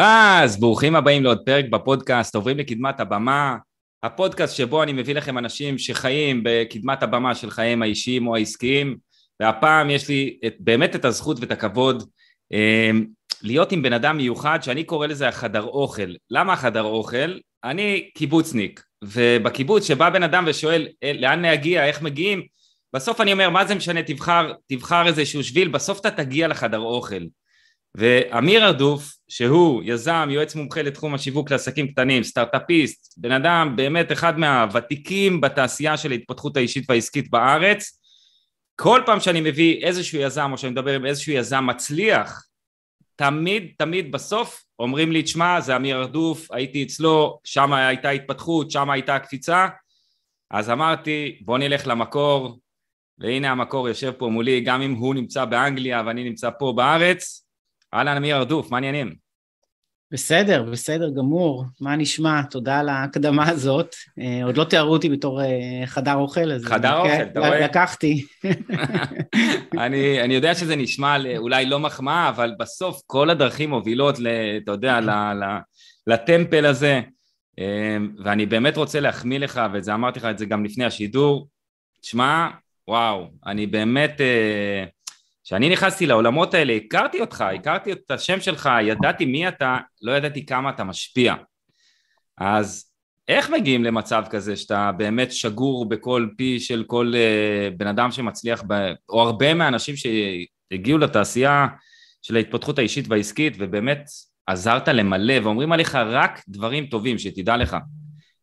אז ברוכים הבאים לעוד פרק בפודקאסט, עוברים לקדמת הבמה, הפודקאסט שבו אני מביא לכם אנשים שחיים בקדמת הבמה של חייהם האישיים או העסקיים, והפעם יש לי את, באמת את הזכות ואת הכבוד אה, להיות עם בן אדם מיוחד שאני קורא לזה החדר אוכל. למה החדר אוכל? אני קיבוצניק, ובקיבוץ שבא בן אדם ושואל אה, לאן להגיע, איך מגיעים, בסוף אני אומר מה זה משנה, תבחר, תבחר איזשהו שביל, בסוף אתה תגיע לחדר אוכל. ואמיר ארדוף, שהוא יזם, יועץ מומחה לתחום השיווק לעסקים קטנים, סטארט-אפיסט, בן אדם באמת אחד מהוותיקים בתעשייה של ההתפתחות האישית והעסקית בארץ, כל פעם שאני מביא איזשהו יזם או שאני מדבר עם איזשהו יזם מצליח, תמיד תמיד בסוף אומרים לי, תשמע, זה אמיר ארדוף, הייתי אצלו, שם הייתה התפתחות, שם הייתה הקפיצה, אז אמרתי, בוא נלך למקור, והנה המקור יושב פה מולי, גם אם הוא נמצא באנגליה ואני נמצא פה בארץ, אהלן אמיר ארדוף, מה העניינים? בסדר, בסדר גמור. מה נשמע? תודה על ההקדמה הזאת. אה, עוד לא תיארו אותי בתור אה, חדר אוכל, אז... חדר אוכל, אתה רואה? לקחתי. אני, אני יודע שזה נשמע אולי לא מחמאה, אבל בסוף כל הדרכים מובילות, ל, אתה יודע, ל, ל, לטמפל הזה, אה, ואני באמת רוצה להחמיא לך, וזה אמרתי לך את זה גם לפני השידור. תשמע, וואו, אני באמת... כשאני נכנסתי לעולמות האלה, הכרתי אותך, הכרתי את השם שלך, ידעתי מי אתה, לא ידעתי כמה אתה משפיע. אז איך מגיעים למצב כזה שאתה באמת שגור בכל פי של כל uh, בן אדם שמצליח, ב, או הרבה מהאנשים שהגיעו לתעשייה של ההתפתחות האישית והעסקית, ובאמת עזרת למלא, ואומרים עליך רק דברים טובים, שתדע לך.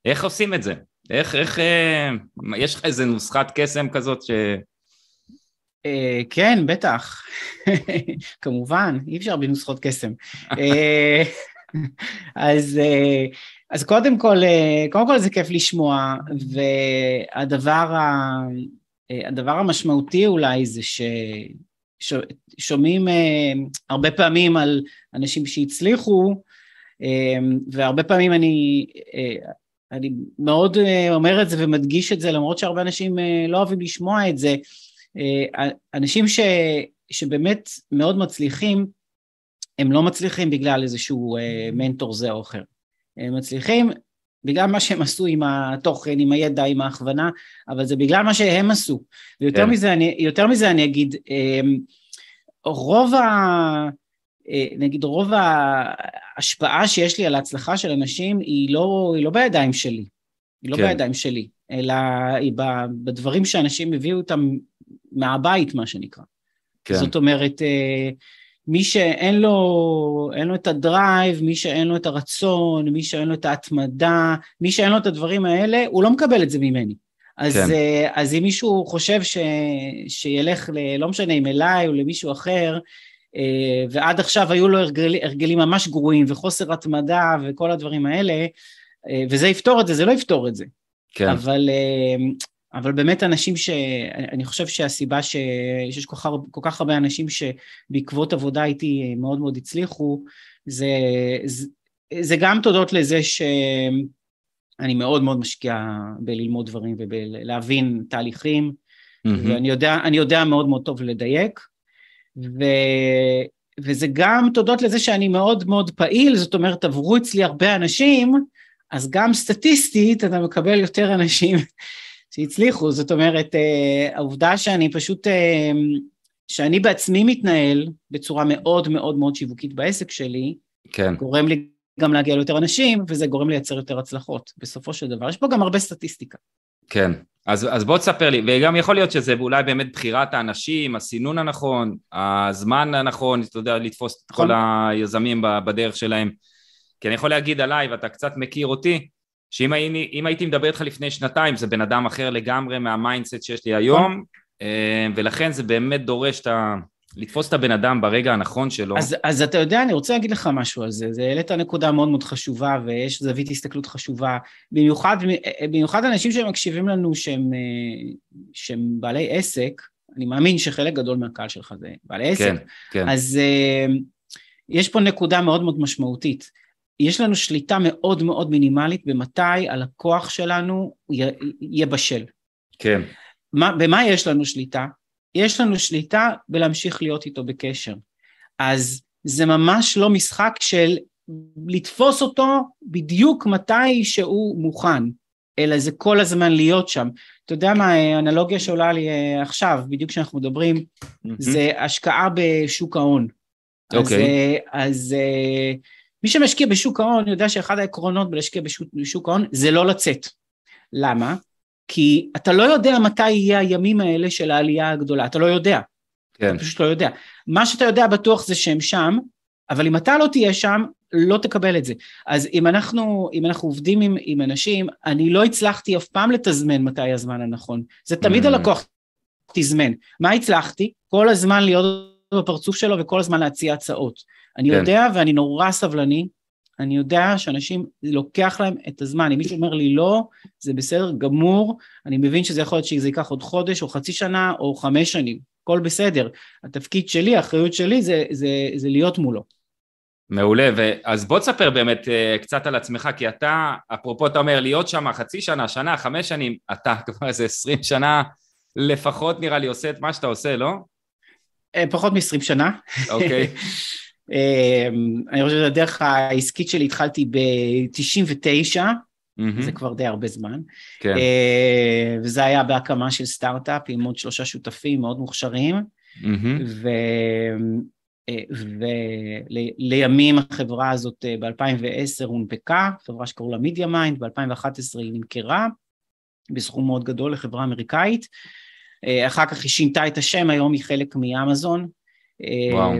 איך עושים את זה? איך, איך, uh, יש לך איזה נוסחת קסם כזאת ש... אה, כן, בטח. כמובן, אי אפשר בלי נוסחות קסם. אה, אז, אה, אז קודם כל, קודם כל זה כיף לשמוע, והדבר ה, הדבר המשמעותי אולי זה ששומעים הרבה פעמים על אנשים שהצליחו, והרבה פעמים אני, אני מאוד אומר את זה ומדגיש את זה, למרות שהרבה אנשים לא אוהבים לשמוע את זה, אנשים ש, שבאמת מאוד מצליחים, הם לא מצליחים בגלל איזשהו אה, מנטור זה או אחר. הם מצליחים בגלל מה שהם עשו עם התוכן, עם הידע, עם ההכוונה, אבל זה בגלל מה שהם עשו. ויותר כן. מזה, אני, מזה אני אגיד, אה, רוב ה... נגיד רוב ההשפעה שיש לי על ההצלחה של אנשים היא לא, היא לא בידיים שלי, היא לא כן. בידיים שלי, אלא היא בדברים שאנשים הביאו אותם מהבית, מה שנקרא. כן. זאת אומרת, אה, מי שאין לו, אין לו את הדרייב, מי שאין לו את הרצון, מי שאין לו את ההתמדה, מי שאין לו את הדברים האלה, הוא לא מקבל את זה ממני. אז, כן. אה, אז אם מישהו חושב ש, שילך, ל, לא משנה אם אליי או למישהו אחר, אה, ועד עכשיו היו לו הרגל, הרגלים ממש גרועים וחוסר התמדה וכל הדברים האלה, וזה יפתור את זה, זה לא יפתור את זה. כן. אבל, אבל באמת אנשים ש... אני חושב שהסיבה ש... שיש כל כך, כל כך הרבה אנשים שבעקבות עבודה איתי מאוד מאוד הצליחו, זה, זה, זה גם תודות לזה שאני מאוד מאוד משקיע בללמוד דברים ובלהבין תהליכים, mm-hmm. ואני יודע, יודע מאוד מאוד טוב לדייק, ו... וזה גם תודות לזה שאני מאוד מאוד פעיל, זאת אומרת עברו אצלי הרבה אנשים, אז גם סטטיסטית אתה מקבל יותר אנשים שהצליחו, זאת אומרת, אה, העובדה שאני פשוט, אה, שאני בעצמי מתנהל בצורה מאוד מאוד מאוד שיווקית בעסק שלי, כן. גורם לי גם להגיע ליותר אנשים, וזה גורם לייצר יותר הצלחות, בסופו של דבר. יש פה גם הרבה סטטיסטיקה. כן, אז, אז בוא תספר לי, וגם יכול להיות שזה אולי באמת בחירת האנשים, הסינון הנכון, הזמן הנכון, אתה יודע, לתפוס את כל נכון. היזמים בדרך שלהם. כי אני יכול להגיד עליי, ואתה קצת מכיר אותי, שאם הייתי, הייתי מדבר איתך לפני שנתיים זה בן אדם אחר לגמרי מה mindset שיש לי היום אה, ולכן זה באמת דורש את ה... לתפוס את הבן אדם ברגע הנכון שלו. אז, אז אתה יודע, אני רוצה להגיד לך משהו על זה. זה העלית נקודה מאוד מאוד חשובה, ויש זווית הסתכלות חשובה. במיוחד, במיוחד אנשים שמקשיבים לנו שהם, אה, שהם בעלי עסק, אני מאמין שחלק גדול מהקהל שלך זה בעלי עסק. כן, כן. אז uh, יש פה נקודה מאוד מאוד משמעותית. יש לנו שליטה מאוד מאוד מינימלית במתי הלקוח שלנו יהיה בשל. כן. מה, במה יש לנו שליטה? יש לנו שליטה בלהמשיך להיות איתו בקשר. אז זה ממש לא משחק של לתפוס אותו בדיוק מתי שהוא מוכן, אלא זה כל הזמן להיות שם. אתה יודע מה, האנלוגיה שעולה לי אה, עכשיו, בדיוק כשאנחנו מדברים, mm-hmm. זה השקעה בשוק ההון. אוקיי. Okay. אז, אז אה, מי שמשקיע בשוק ההון יודע שאחד העקרונות בלהשקיע בשוק, בשוק ההון זה לא לצאת. למה? כי אתה לא יודע מתי יהיה הימים האלה של העלייה הגדולה, אתה לא יודע. כן. אתה פשוט לא יודע. מה שאתה יודע בטוח זה שהם שם, אבל אם אתה לא תהיה שם, לא תקבל את זה. אז אם אנחנו, אם אנחנו עובדים עם, עם אנשים, אני לא הצלחתי אף פעם לתזמן מתי הזמן הנכון. זה תמיד mm. הלקוח תזמן. מה הצלחתי? כל הזמן להיות בפרצוף שלו וכל הזמן להציע הצעות. אני כן. יודע ואני נורא סבלני, אני יודע שאנשים, לוקח להם את הזמן, אם מישהו אומר לי לא, זה בסדר גמור, אני מבין שזה יכול להיות שזה ייקח עוד חודש או חצי שנה או חמש שנים, הכל בסדר. התפקיד שלי, האחריות שלי זה, זה, זה להיות מולו. מעולה, אז בוא תספר באמת אה, קצת על עצמך, כי אתה, אפרופו אתה אומר להיות שם חצי שנה, שנה, חמש שנים, אתה כבר איזה עשרים שנה לפחות נראה לי עושה את מה שאתה עושה, לא? אה, פחות מ-20 שנה. אוקיי. אמ, אני חושב שהדרך העסקית שלי התחלתי ב-99, mm-hmm. זה כבר די הרבה זמן. כן. אה, וזה היה בהקמה של סטארט-אפ עם עוד שלושה שותפים מאוד מוכשרים. Mm-hmm. ו... אה, ולימים החברה הזאת ב-2010 הונפקה, חברה שקראו לה MediaMind, ב-2011 היא נמכרה בסכום מאוד גדול לחברה אמריקאית. אה, אחר כך היא שינתה את השם, היום היא חלק מאמזון. וואו.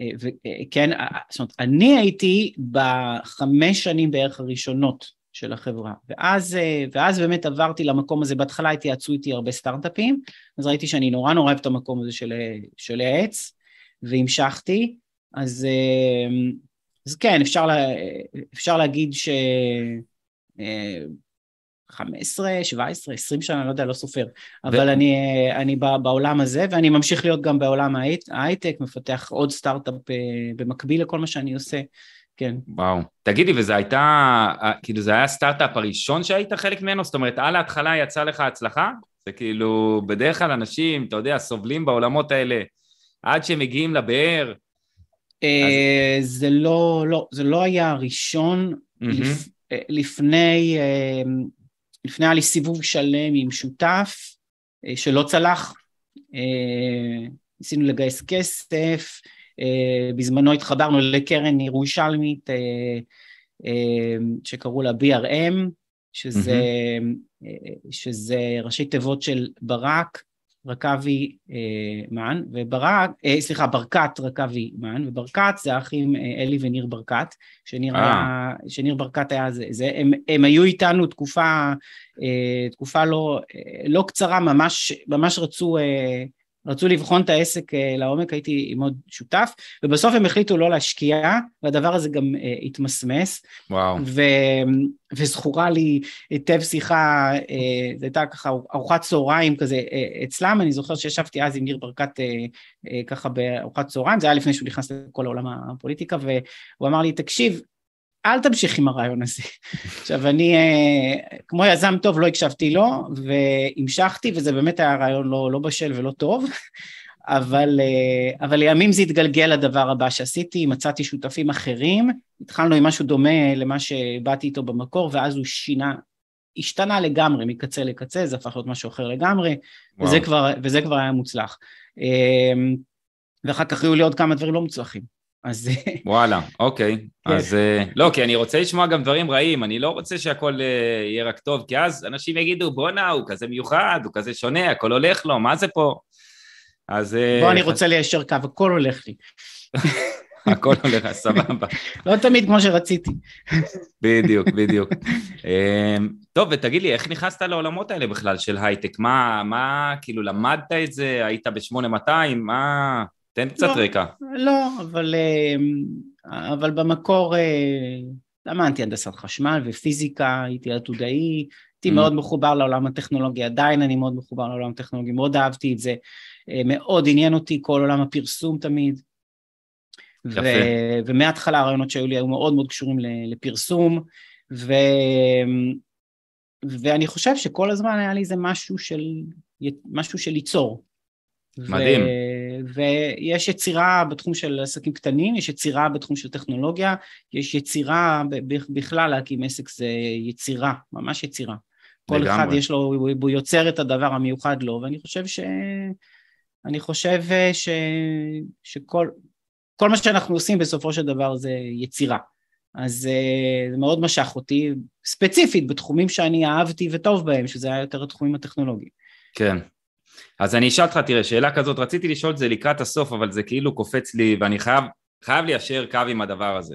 וכן, אה, זאת אומרת, אני הייתי בחמש שנים בערך הראשונות של החברה, ואז, אה, ואז באמת עברתי למקום הזה, בהתחלה התייעצו איתי הרבה סטארט-אפים, אז ראיתי שאני נורא נורא אוהב את המקום הזה של, של העץ, והמשכתי, אז, אז כן, אפשר, לה, אפשר להגיד ש... 15, 17, 20 שנה, לא יודע, לא סופר. אבל ו... אני, אני בעולם הזה, ואני ממשיך להיות גם בעולם ההייטק, מפתח עוד סטארט-אפ אה, במקביל לכל מה שאני עושה. כן. וואו. תגידי, וזה הייתה, אה, כאילו זה היה הסטארט-אפ הראשון שהיית חלק ממנו? זאת אומרת, על ההתחלה יצא לך הצלחה? זה כאילו, בדרך כלל אנשים, אתה יודע, סובלים בעולמות האלה עד שהם מגיעים לבאר. אה, אז... זה לא, לא, זה לא היה הראשון. לפני, לפני היה לי סיבוב שלם עם שותף אה, שלא צלח, אה, ניסינו לגייס כסף, אה, בזמנו התחברנו לקרן ירושלמית שקראו לה BRM, שזה, mm-hmm. שזה ראשי תיבות של ברק, רקאבי אה, מן, וברק, אה, סליחה, ברקת רקאבי מן, וברקת זה האחים אה, אלי וניר ברקת, שניר, היה, שניר ברקת היה זה, זה הם, הם היו איתנו תקופה, תקופה לא, לא קצרה, ממש, ממש רצו רצו לבחון את העסק אה, לעומק, הייתי מאוד שותף, ובסוף הם החליטו לא להשקיע, והדבר הזה גם uh, התמסמס. וואו. ו, וזכורה לי היטב שיחה, uh, זו הייתה ככה ארוחת צהריים כזה uh, אצלם, אני זוכר שישבתי אז עם ניר ברקת uh, uh, ככה בארוחת צהריים, זה היה לפני שהוא נכנס לכל העולם הפוליטיקה, והוא אמר לי, תקשיב, אל תמשיך עם הרעיון הזה. עכשיו אני, אה, כמו יזם טוב, לא הקשבתי לו, והמשכתי, וזה באמת היה רעיון לא, לא בשל ולא טוב, אבל, אה, אבל לימים זה התגלגל לדבר הבא שעשיתי, מצאתי שותפים אחרים, התחלנו עם משהו דומה למה שבאתי איתו במקור, ואז הוא שינה, השתנה לגמרי מקצה לקצה, זה הפך להיות משהו אחר לגמרי, וזה כבר, וזה כבר היה מוצלח. אה, ואחר כך היו לי עוד כמה דברים לא מוצלחים. אז... וואלה, אוקיי. כן. אז לא, כי אני רוצה לשמוע גם דברים רעים, אני לא רוצה שהכל אה, יהיה רק טוב, כי אז אנשים יגידו, בואנה, הוא כזה מיוחד, הוא כזה שונה, הכל הולך לו, מה זה פה? אז... אה, בוא, אני רוצה ליישר קו, הכל הולך לי. הכל הולך, סבבה. לא תמיד כמו שרציתי. בדיוק, בדיוק. אמ, טוב, ותגיד לי, איך נכנסת לעולמות האלה בכלל של הייטק? מה, מה, כאילו, למדת את זה? היית ב-8200? מה... תן קצת לא, רקע. לא, אבל, אמ, אבל במקור אה, למדתי הנדסת חשמל ופיזיקה, הייתי עתודאי, הייתי mm. מאוד מחובר לעולם הטכנולוגי, עדיין אני מאוד מחובר לעולם הטכנולוגי, מאוד אהבתי את זה, אה, מאוד עניין אותי כל עולם הפרסום תמיד. ו- ומההתחלה הרעיונות שהיו לי היו מאוד מאוד קשורים לפרסום, ו... ואני חושב שכל הזמן היה לי איזה משהו של, משהו של ליצור. מדהים. ויש יצירה בתחום של עסקים קטנים, יש יצירה בתחום של טכנולוגיה, יש יצירה, בכלל להקים עסק זה יצירה, ממש יצירה. כל לגמרי. אחד יש לו, הוא יוצר את הדבר המיוחד לו, ואני חושב ש... אני חושב ש... שכל כל מה שאנחנו עושים בסופו של דבר זה יצירה. אז uh, זה מאוד משך אותי, ספציפית בתחומים שאני אהבתי וטוב בהם, שזה היה יותר התחומים הטכנולוגיים. כן. אז אני אשאל אותך, תראה, שאלה כזאת, רציתי לשאול את זה לקראת הסוף, אבל זה כאילו קופץ לי, ואני חייב, חייב ליישר קו עם הדבר הזה.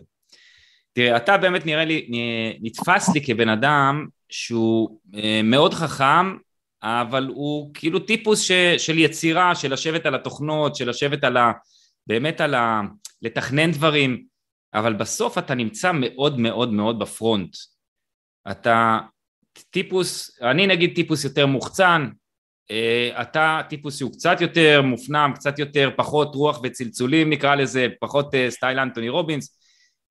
תראה, אתה באמת נראה לי, נתפס לי כבן אדם שהוא אה, מאוד חכם, אבל הוא כאילו טיפוס ש, של יצירה, של לשבת על התוכנות, של לשבת על ה... באמת על ה... לתכנן דברים, אבל בסוף אתה נמצא מאוד מאוד מאוד בפרונט. אתה טיפוס, אני נגיד טיפוס יותר מוחצן, אתה טיפוס שהוא קצת יותר מופנם, קצת יותר פחות רוח וצלצולים נקרא לזה, פחות אה, סטייל אנטוני רובינס,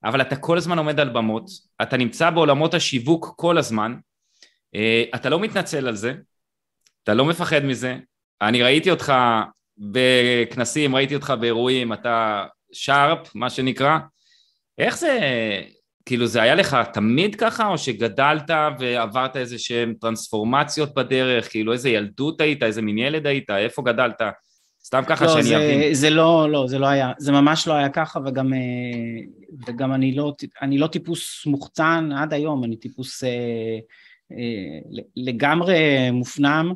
אבל אתה כל הזמן עומד על במות, אתה נמצא בעולמות השיווק כל הזמן, אה, אתה לא מתנצל על זה, אתה לא מפחד מזה, אני ראיתי אותך בכנסים, ראיתי אותך באירועים, אתה שרפ, מה שנקרא, איך זה, כאילו זה היה לך תמיד ככה, או שגדלת ועברת איזה שהן טרנספורמציות בדרך, כאילו איזה ילדות היית, איזה מין ילד היית, איפה גדלת? סתם ככה לא, שאני זה, אבין. זה לא, לא, זה לא היה, זה ממש לא היה ככה, וגם, אה, וגם אני, לא, אני לא טיפוס מוחצן עד היום, אני טיפוס אה, אה, לגמרי מופנם.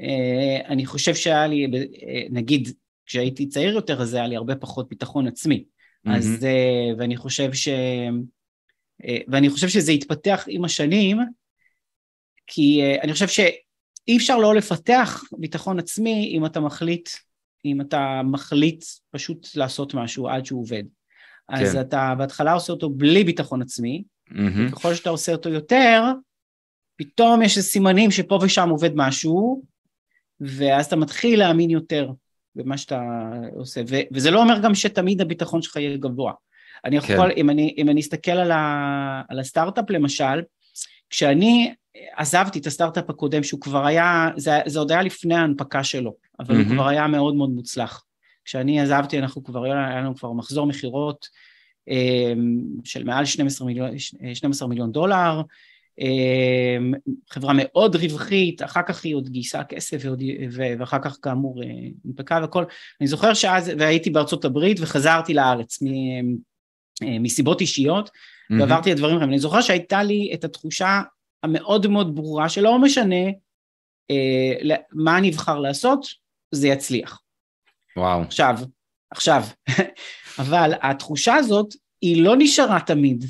אה, אני חושב שהיה לי, אה, נגיד, כשהייתי צעיר יותר, אז היה לי הרבה פחות ביטחון עצמי. Mm-hmm. אז, אה, ואני חושב ש... ואני חושב שזה התפתח עם השנים, כי אני חושב שאי אפשר לא לפתח ביטחון עצמי אם אתה מחליט, אם אתה מחליט פשוט לעשות משהו עד שהוא עובד. כן. אז אתה בהתחלה עושה אותו בלי ביטחון עצמי, mm-hmm. וככל שאתה עושה אותו יותר, פתאום יש סימנים שפה ושם עובד משהו, ואז אתה מתחיל להאמין יותר במה שאתה עושה, ו- וזה לא אומר גם שתמיד הביטחון שלך יהיה גבוה. אני כן. יכול, אם אני, אם אני אסתכל על, ה, על הסטארט-אפ למשל, כשאני עזבתי את הסטארט-אפ הקודם, שהוא כבר היה, זה, זה עוד היה לפני ההנפקה שלו, אבל mm-hmm. הוא כבר היה מאוד מאוד מוצלח. כשאני עזבתי, אנחנו כבר, היה לנו כבר מחזור מכירות אה, של מעל 12 מיליון, 12 מיליון דולר, אמ, חברה מאוד רווחית, אחר כך היא עוד גייסה כסף ועוד, ואחר כך כאמור אה, והכל. אני זוכר שאז, והייתי בארצות הברית וחזרתי לארץ מ, מסיבות אישיות, mm-hmm. ועברתי את דברים אחרים. אני זוכר שהייתה לי את התחושה המאוד מאוד ברורה שלא משנה אה, מה אני אבחר לעשות, זה יצליח. וואו. עכשיו, עכשיו, אבל התחושה הזאת היא לא נשארה תמיד.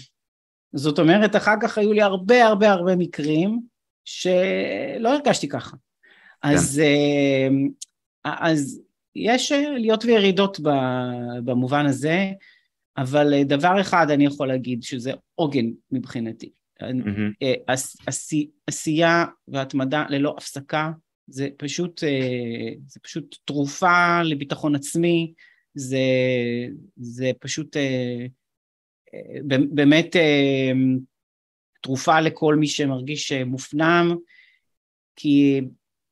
זאת אומרת, אחר כך היו לי הרבה הרבה הרבה מקרים שלא הרגשתי ככה. כן. אז, אה, אז יש עליות וירידות במובן הזה, אבל דבר אחד אני יכול להגיד שזה עוגן מבחינתי. Mm-hmm. עשייה והתמדה ללא הפסקה זה פשוט, אה, זה פשוט תרופה לביטחון עצמי, זה, זה פשוט באמת אה, תרופה לכל מי שמרגיש מופנם, כי,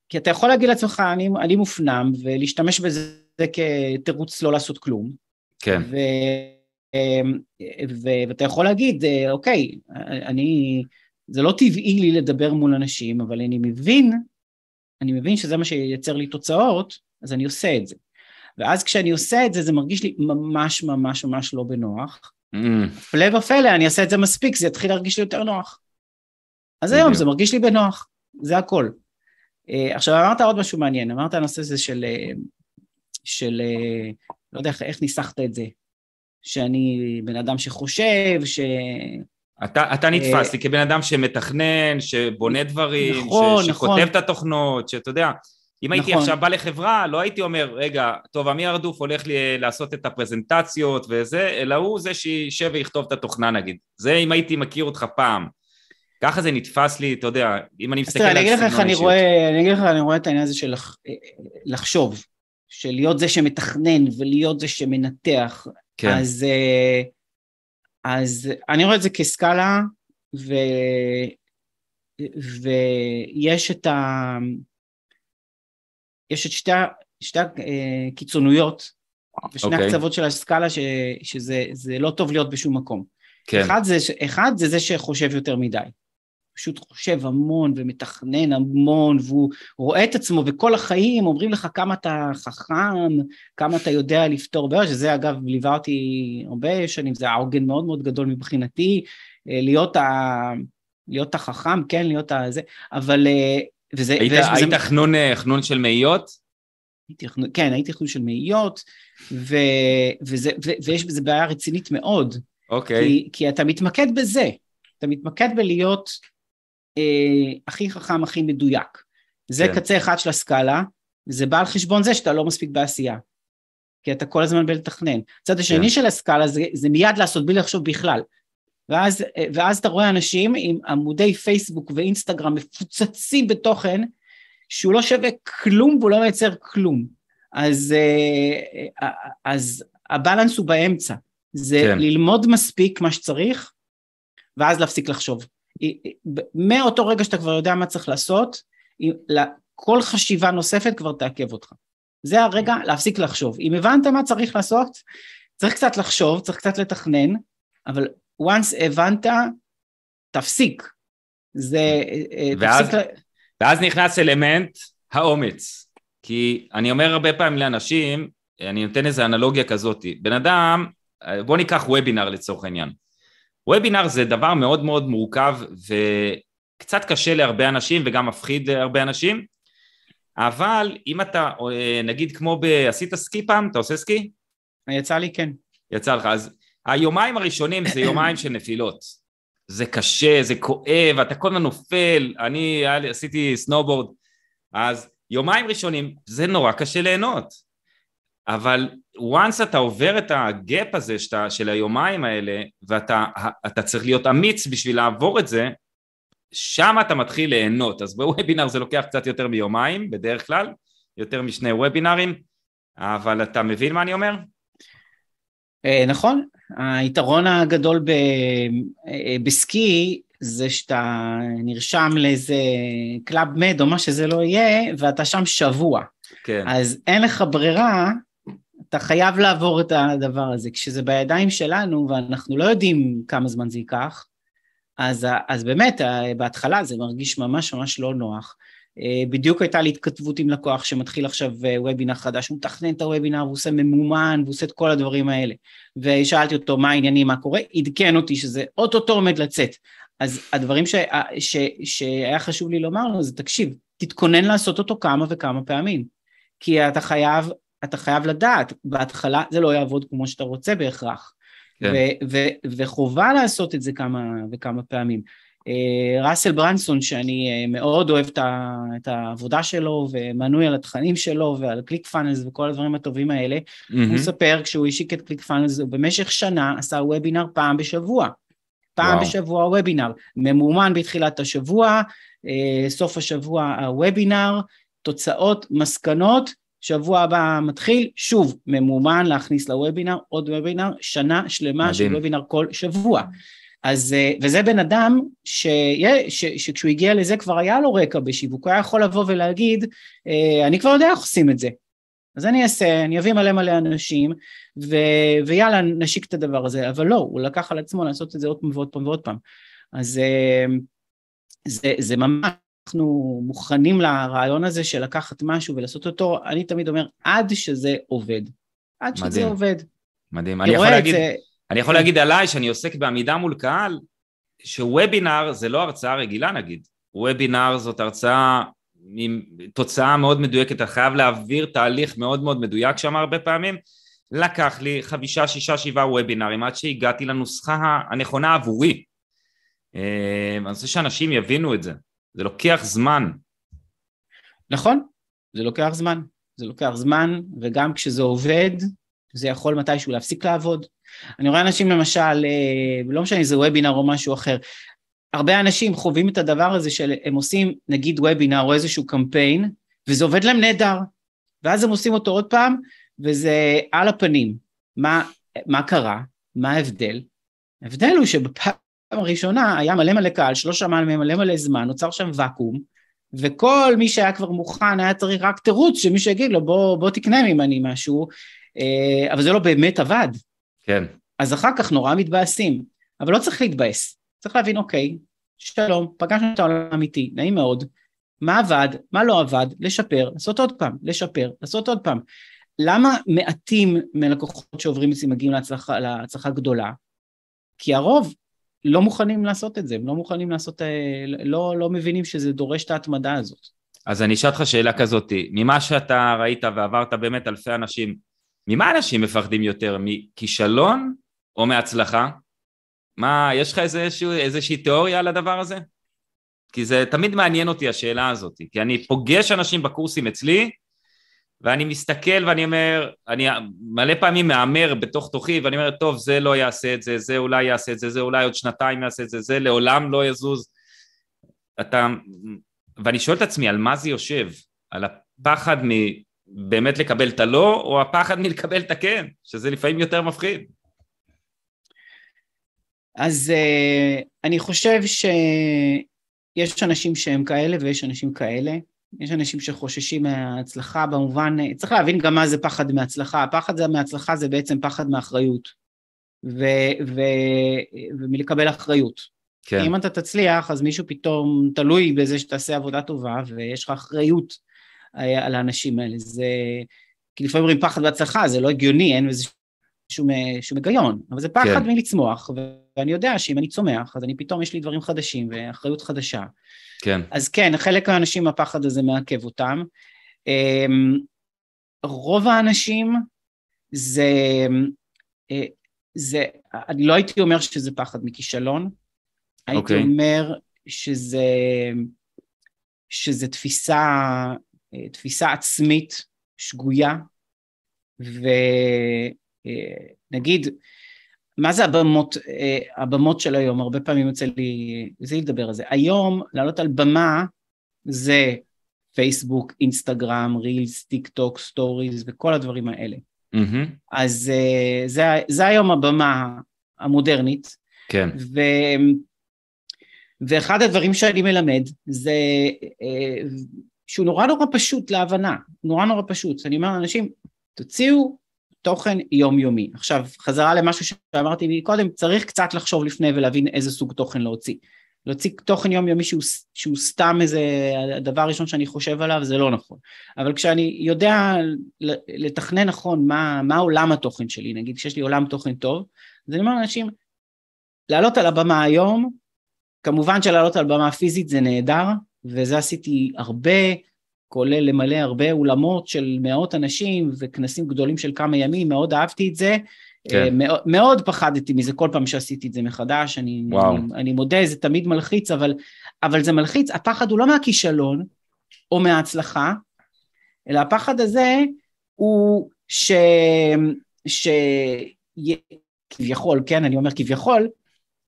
כי אתה יכול להגיד לעצמך, אני, אני מופנם, ולהשתמש בזה כתירוץ לא לעשות כלום. כן. אה, ו, ואתה יכול להגיד, אה, אוקיי, אני, זה לא טבעי לי לדבר מול אנשים, אבל אני מבין, אני מבין שזה מה שייצר לי תוצאות, אז אני עושה את זה. ואז כשאני עושה את זה, זה מרגיש לי ממש ממש ממש לא בנוח. הפלא mm. ופלא, אני אעשה את זה מספיק, זה יתחיל להרגיש לי יותר נוח. אז היום זה מרגיש לי בנוח, זה הכל. Uh, עכשיו אמרת עוד משהו מעניין, אמרת הנושא הזה של, uh, של לא יודע איך ניסחת את זה, שאני בן אדם שחושב, ש... אתה, אתה נתפס לי כבן אדם שמתכנן, שבונה דברים, נכון, ש, שכותב נכון. את התוכנות, שאתה יודע, אם הייתי נכון. עכשיו בא לחברה, לא הייתי אומר, רגע, טוב, אמיר ארדוף הולך לי לעשות את הפרזנטציות וזה, אלא הוא זה שישב ויכתוב את התוכנה נגיד. זה אם הייתי מכיר אותך פעם. ככה זה נתפס לי, אתה יודע, אם אני מסתכל על סגנון אישיות. אני אגיד לך, אני רואה את העניין הזה של לחשוב, של להיות זה שמתכנן ולהיות זה שמנתח. כן. אז, אה, אז אני רואה את זה כסקאלה, ו, ויש את ה... יש את שתי, שתי הקיצוניות, ושני okay. אוקיי. הקצוות של הסקאלה, ש, שזה לא טוב להיות בשום מקום. כן, אחד זה, אחד זה זה שחושב יותר מדי. פשוט חושב המון ומתכנן המון, והוא רואה את עצמו, וכל החיים אומרים לך כמה אתה חכם, כמה אתה יודע לפתור בעיה, שזה אגב ליווה אותי הרבה שנים, זה העוגן מאוד מאוד גדול מבחינתי, אה, להיות, ה, להיות החכם, כן, להיות הזה, אבל... אה, וזה, היית, ויש בזה- היית חנון, אה, חנון של מאיות? הייתי, כן, הייתי חנון של מאיות, ו, וזה, ו, ויש בזה בעיה רצינית מאוד, אוקיי, כי, כי אתה מתמקד בזה, אתה מתמקד בלהיות הכי חכם, הכי מדויק. זה כן. קצה אחד של הסקאלה, זה בא על חשבון זה שאתה לא מספיק בעשייה. כי אתה כל הזמן בלתכנן. הצד השני כן. של הסקאלה זה, זה מיד לעשות בלי לחשוב בכלל. ואז, אה, ואז אתה רואה אנשים עם עמודי פייסבוק ואינסטגרם מפוצצים בתוכן, שהוא לא שווה כלום והוא לא מייצר כלום. אז, אה, אה, אז הבלנס הוא באמצע. זה. כן. ללמוד מספיק מה שצריך, ואז להפסיק לחשוב. מאותו רגע שאתה כבר יודע מה צריך לעשות, כל חשיבה נוספת כבר תעכב אותך. זה הרגע להפסיק לחשוב. אם הבנת מה צריך לעשות, צריך קצת לחשוב, צריך קצת לתכנן, אבל once הבנת, תפסיק. זה... אה, ואז- תפסיק... ואז נכנס אלמנט האומץ. כי אני אומר הרבה פעמים לאנשים, אני נותן איזו אנלוגיה כזאת, בן אדם, בוא ניקח וובינר לצורך העניין. וובינר זה דבר מאוד מאוד מורכב וקצת קשה להרבה אנשים וגם מפחיד להרבה אנשים, אבל אם אתה, אה, נגיד כמו ב... עשית סקי פעם? אתה עושה סקי? יצא לי כן. יצא לך. אז היומיים הראשונים זה יומיים של נפילות. זה קשה, זה כואב, אתה כל הזמן נופל, אני עשיתי סנובורד, אז יומיים ראשונים זה נורא קשה ליהנות. אבל once אתה עובר את הגאפ הזה שאתה, של היומיים האלה, ואתה אתה צריך להיות אמיץ בשביל לעבור את זה, שם אתה מתחיל ליהנות. אז בוובינר זה לוקח קצת יותר מיומיים, בדרך כלל, יותר משני וובינרים, אבל אתה מבין מה אני אומר? אה, נכון, היתרון הגדול ב, אה, בסקי זה שאתה נרשם לאיזה קלאב מד או מה שזה לא יהיה, ואתה שם שבוע. כן. אז אין לך ברירה, אתה חייב לעבור את הדבר הזה. כשזה בידיים שלנו ואנחנו לא יודעים כמה זמן זה ייקח, אז, אז באמת, בהתחלה זה מרגיש ממש ממש לא נוח. אה, בדיוק הייתה לי התכתבות עם לקוח שמתחיל עכשיו אה, וובינר חדש, הוא מתכנן את הוובינר, הוא עושה ממומן, והוא עושה את כל הדברים האלה. ושאלתי אותו מה העניינים, מה קורה, עדכן אותי שזה אוטוטו עומד לצאת. אז הדברים ש, ש, שהיה חשוב לי לומר לו זה, תקשיב, תתכונן לעשות אותו כמה וכמה פעמים. כי אתה חייב, אתה חייב לדעת, בהתחלה זה לא יעבוד כמו שאתה רוצה בהכרח. כן. ו- ו- וחובה לעשות את זה כמה וכמה פעמים. אה, ראסל ברנסון, שאני אה, מאוד אוהב את העבודה שלו ומנוי על התכנים שלו ועל ClickFunnels וכל הדברים הטובים האלה, הוא מהמם. מספר כשהוא השיק את ClickFunnels, הוא במשך שנה עשה וובינר פעם בשבוע. פעם וואו. בשבוע וובינר, ממומן בתחילת השבוע, אה, סוף השבוע הוובינר, תוצאות, מסקנות, שבוע הבא מתחיל, שוב, ממומן להכניס לוובינר, עוד וובינר, שנה שלמה של מדהים. וובינר כל שבוע. אז, אה, וזה בן אדם שיה- ש, שכשהוא הגיע לזה כבר היה לו רקע בשיווק, הוא היה יכול לבוא ולהגיד, אה, אני כבר יודע איך עושים את זה. אז אני אעשה, אני אביא מלא מלא אנשים, ו, ויאללה, נשיק את הדבר הזה, אבל לא, הוא לקח על עצמו לעשות את זה עוד פעם ועוד פעם ועוד פעם. אז אה, זה, זה ממש, אנחנו מוכנים לרעיון הזה של לקחת משהו ולעשות אותו, אני תמיד אומר, עד שזה עובד. עד שזה מדהים. עובד. מדהים. אני יכול להגיד, זה, אני יכול כן. להגיד עליי שאני עוסק בעמידה מול קהל, שוובינר זה לא הרצאה רגילה נגיד. וובינר זאת הרצאה עם תוצאה מאוד מדויקת, אתה חייב להעביר תהליך מאוד מאוד מדויק שם הרבה פעמים. לקח לי חמישה, שישה, שבעה וובינרים עד שהגעתי לנוסחה הנכונה עבורי. אה, אני רוצה שאנשים יבינו את זה. זה לוקח זמן. נכון, זה לוקח זמן. זה לוקח זמן, וגם כשזה עובד, זה יכול מתישהו להפסיק לעבוד. אני רואה אנשים למשל, אה, לא משנה אם זה וובינר או משהו אחר, הרבה אנשים חווים את הדבר הזה שהם עושים נגיד וובינר או איזשהו קמפיין, וזה עובד להם נהדר, ואז הם עושים אותו עוד פעם, וזה על הפנים. מה, מה קרה? מה ההבדל? ההבדל הוא שבפעם הראשונה היה מלא מלא קהל שלא שמע מלא מלא זמן, נוצר שם ואקום, וכל מי שהיה כבר מוכן היה צריך רק תירוץ שמישהו יגיד לו בוא, בוא תקנה ממני משהו, אה, אבל זה לא באמת עבד. כן. אז אחר כך נורא מתבאסים, אבל לא צריך להתבאס, צריך להבין אוקיי, שלום, פגשנו את העולם האמיתי, נעים מאוד, מה עבד, מה לא עבד, לשפר, לעשות עוד פעם, לשפר, לעשות עוד פעם. למה מעטים מלקוחות שעוברים אצלי מגיעים להצלחה, להצלחה גדולה? כי הרוב לא מוכנים לעשות את זה, הם לא מוכנים לעשות, אה, לא, לא מבינים שזה דורש את ההתמדה הזאת. אז אני אשאל אותך שאלה כזאת, ממה שאתה ראית ועברת באמת אלפי אנשים, ממה אנשים מפחדים יותר, מכישלון או מהצלחה? מה, יש לך איזשהו, איזושהי תיאוריה על הדבר הזה? כי זה תמיד מעניין אותי השאלה הזאת, כי אני פוגש אנשים בקורסים אצלי, ואני מסתכל ואני אומר, אני מלא פעמים מהמר בתוך תוכי ואני אומר, טוב, זה לא יעשה את זה, זה אולי יעשה את זה, זה אולי עוד שנתיים יעשה את זה, זה לעולם לא יזוז. אתה, ואני שואל את עצמי, על מה זה יושב? על הפחד מבאמת לקבל את הלא, או הפחד מלקבל את הכן, שזה לפעמים יותר מפחיד. אז uh, אני חושב שיש אנשים שהם כאלה ויש אנשים כאלה. יש אנשים שחוששים מההצלחה במובן, צריך להבין גם מה זה פחד מהצלחה, הפחד מהצלחה זה בעצם פחד מאחריות ו, ו, ומלקבל אחריות. כן. אם אתה תצליח אז מישהו פתאום תלוי בזה שתעשה עבודה טובה ויש לך אחריות אה, על האנשים האלה, זה, כי לפעמים אומרים פחד בהצלחה, זה לא הגיוני, אין בזה שום, שום היגיון, אבל זה פחד כן. מלצמוח, ואני יודע שאם אני צומח אז אני פתאום יש לי דברים חדשים ואחריות חדשה. כן. אז כן, חלק מהאנשים הפחד הזה מעכב אותם. אמ, רוב האנשים זה, אה, זה, אני לא הייתי אומר שזה פחד מכישלון, הייתי okay. אוקיי. אומר שזה, שזה תפיסה, אה, תפיסה עצמית שגויה, ונגיד, מה זה הבמות, אה, הבמות של היום? הרבה פעמים יוצא לי, זה לדבר על זה. היום לעלות על במה זה פייסבוק, אינסטגרם, רילס, טיק טוק, סטוריז וכל הדברים האלה. Mm-hmm. אז אה, זה, זה היום הבמה המודרנית. כן. ו, ואחד הדברים שאני מלמד זה אה, שהוא נורא נורא פשוט להבנה, נורא נורא פשוט. אני אומר לאנשים, תוציאו תוכן יומיומי. עכשיו, חזרה למשהו שאמרתי קודם, צריך קצת לחשוב לפני ולהבין איזה סוג תוכן להוציא. להוציא תוכן יומיומי שהוא, שהוא סתם איזה, הדבר הראשון שאני חושב עליו, זה לא נכון. אבל כשאני יודע לתכנן נכון מה, מה עולם התוכן שלי, נגיד שיש לי עולם תוכן טוב, אז אני אומר לאנשים, לעלות על הבמה היום, כמובן שלעלות על במה פיזית זה נהדר, וזה עשיתי הרבה, כולל למלא הרבה אולמות של מאות אנשים וכנסים גדולים של כמה ימים, מאוד אהבתי את זה. כן. אה, מאוד, מאוד פחדתי מזה כל פעם שעשיתי את זה מחדש, אני, אני, אני מודה, זה תמיד מלחיץ, אבל, אבל זה מלחיץ, הפחד הוא לא מהכישלון או מההצלחה, אלא הפחד הזה הוא ש... ש... כביכול, כן, אני אומר כביכול,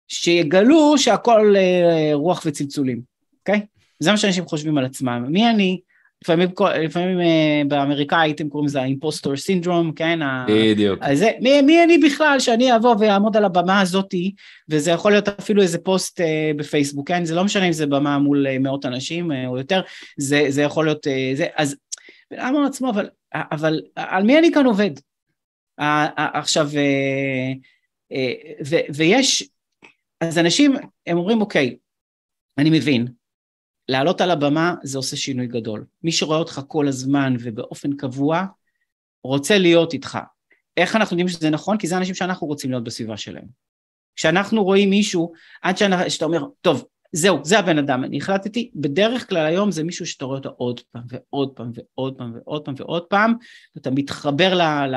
שיגלו שהכל אה, רוח וצלצולים, אוקיי? זה מה שאנשים חושבים על עצמם. מי אני? לפעמים, לפעמים uh, באמריקאית הם קוראים לזה האימפוסטור סינדרום, כן? בדיוק. אז מי, מי אני בכלל שאני אבוא ואעמוד על הבמה הזאתי, וזה יכול להיות אפילו איזה פוסט uh, בפייסבוק, כן? זה לא משנה אם זה במה מול uh, מאות אנשים uh, או יותר, זה, זה יכול להיות, uh, זה, אז אמר לעצמו, אבל, אבל על מי אני כאן עובד? Uh, uh, עכשיו, uh, uh, ו, ויש, אז אנשים, הם אומרים, אוקיי, אני מבין, לעלות על הבמה זה עושה שינוי גדול. מי שרואה אותך כל הזמן ובאופן קבוע, רוצה להיות איתך. איך אנחנו יודעים שזה נכון? כי זה אנשים שאנחנו רוצים להיות בסביבה שלהם. כשאנחנו רואים מישהו, עד שאתה אומר, טוב, זהו, זה הבן אדם, אני החלטתי, בדרך כלל היום זה מישהו שאתה רואה אותו עוד פעם ועוד פעם ועוד פעם ועוד פעם ועוד פעם, ואתה מתחבר ל, ל,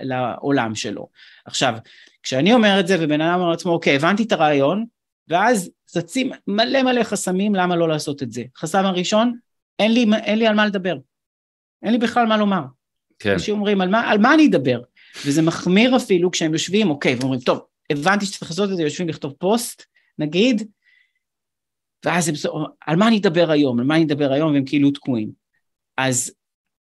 לעולם שלו. עכשיו, כשאני אומר את זה ובן אדם אומר לעצמו, אוקיי, הבנתי את הרעיון, ואז צצים מלא מלא חסמים למה לא לעשות את זה. חסם הראשון, אין לי, אין לי על מה לדבר. אין לי בכלל מה לומר. כן. אנשים אומרים, על מה, על מה אני אדבר? וזה מחמיר אפילו כשהם יושבים, אוקיי, ואומרים, טוב, הבנתי שצריך לעשות את זה, יושבים לכתוב פוסט, נגיד, ואז הם, על מה אני אדבר היום? על מה אני אדבר היום? והם כאילו תקועים. אז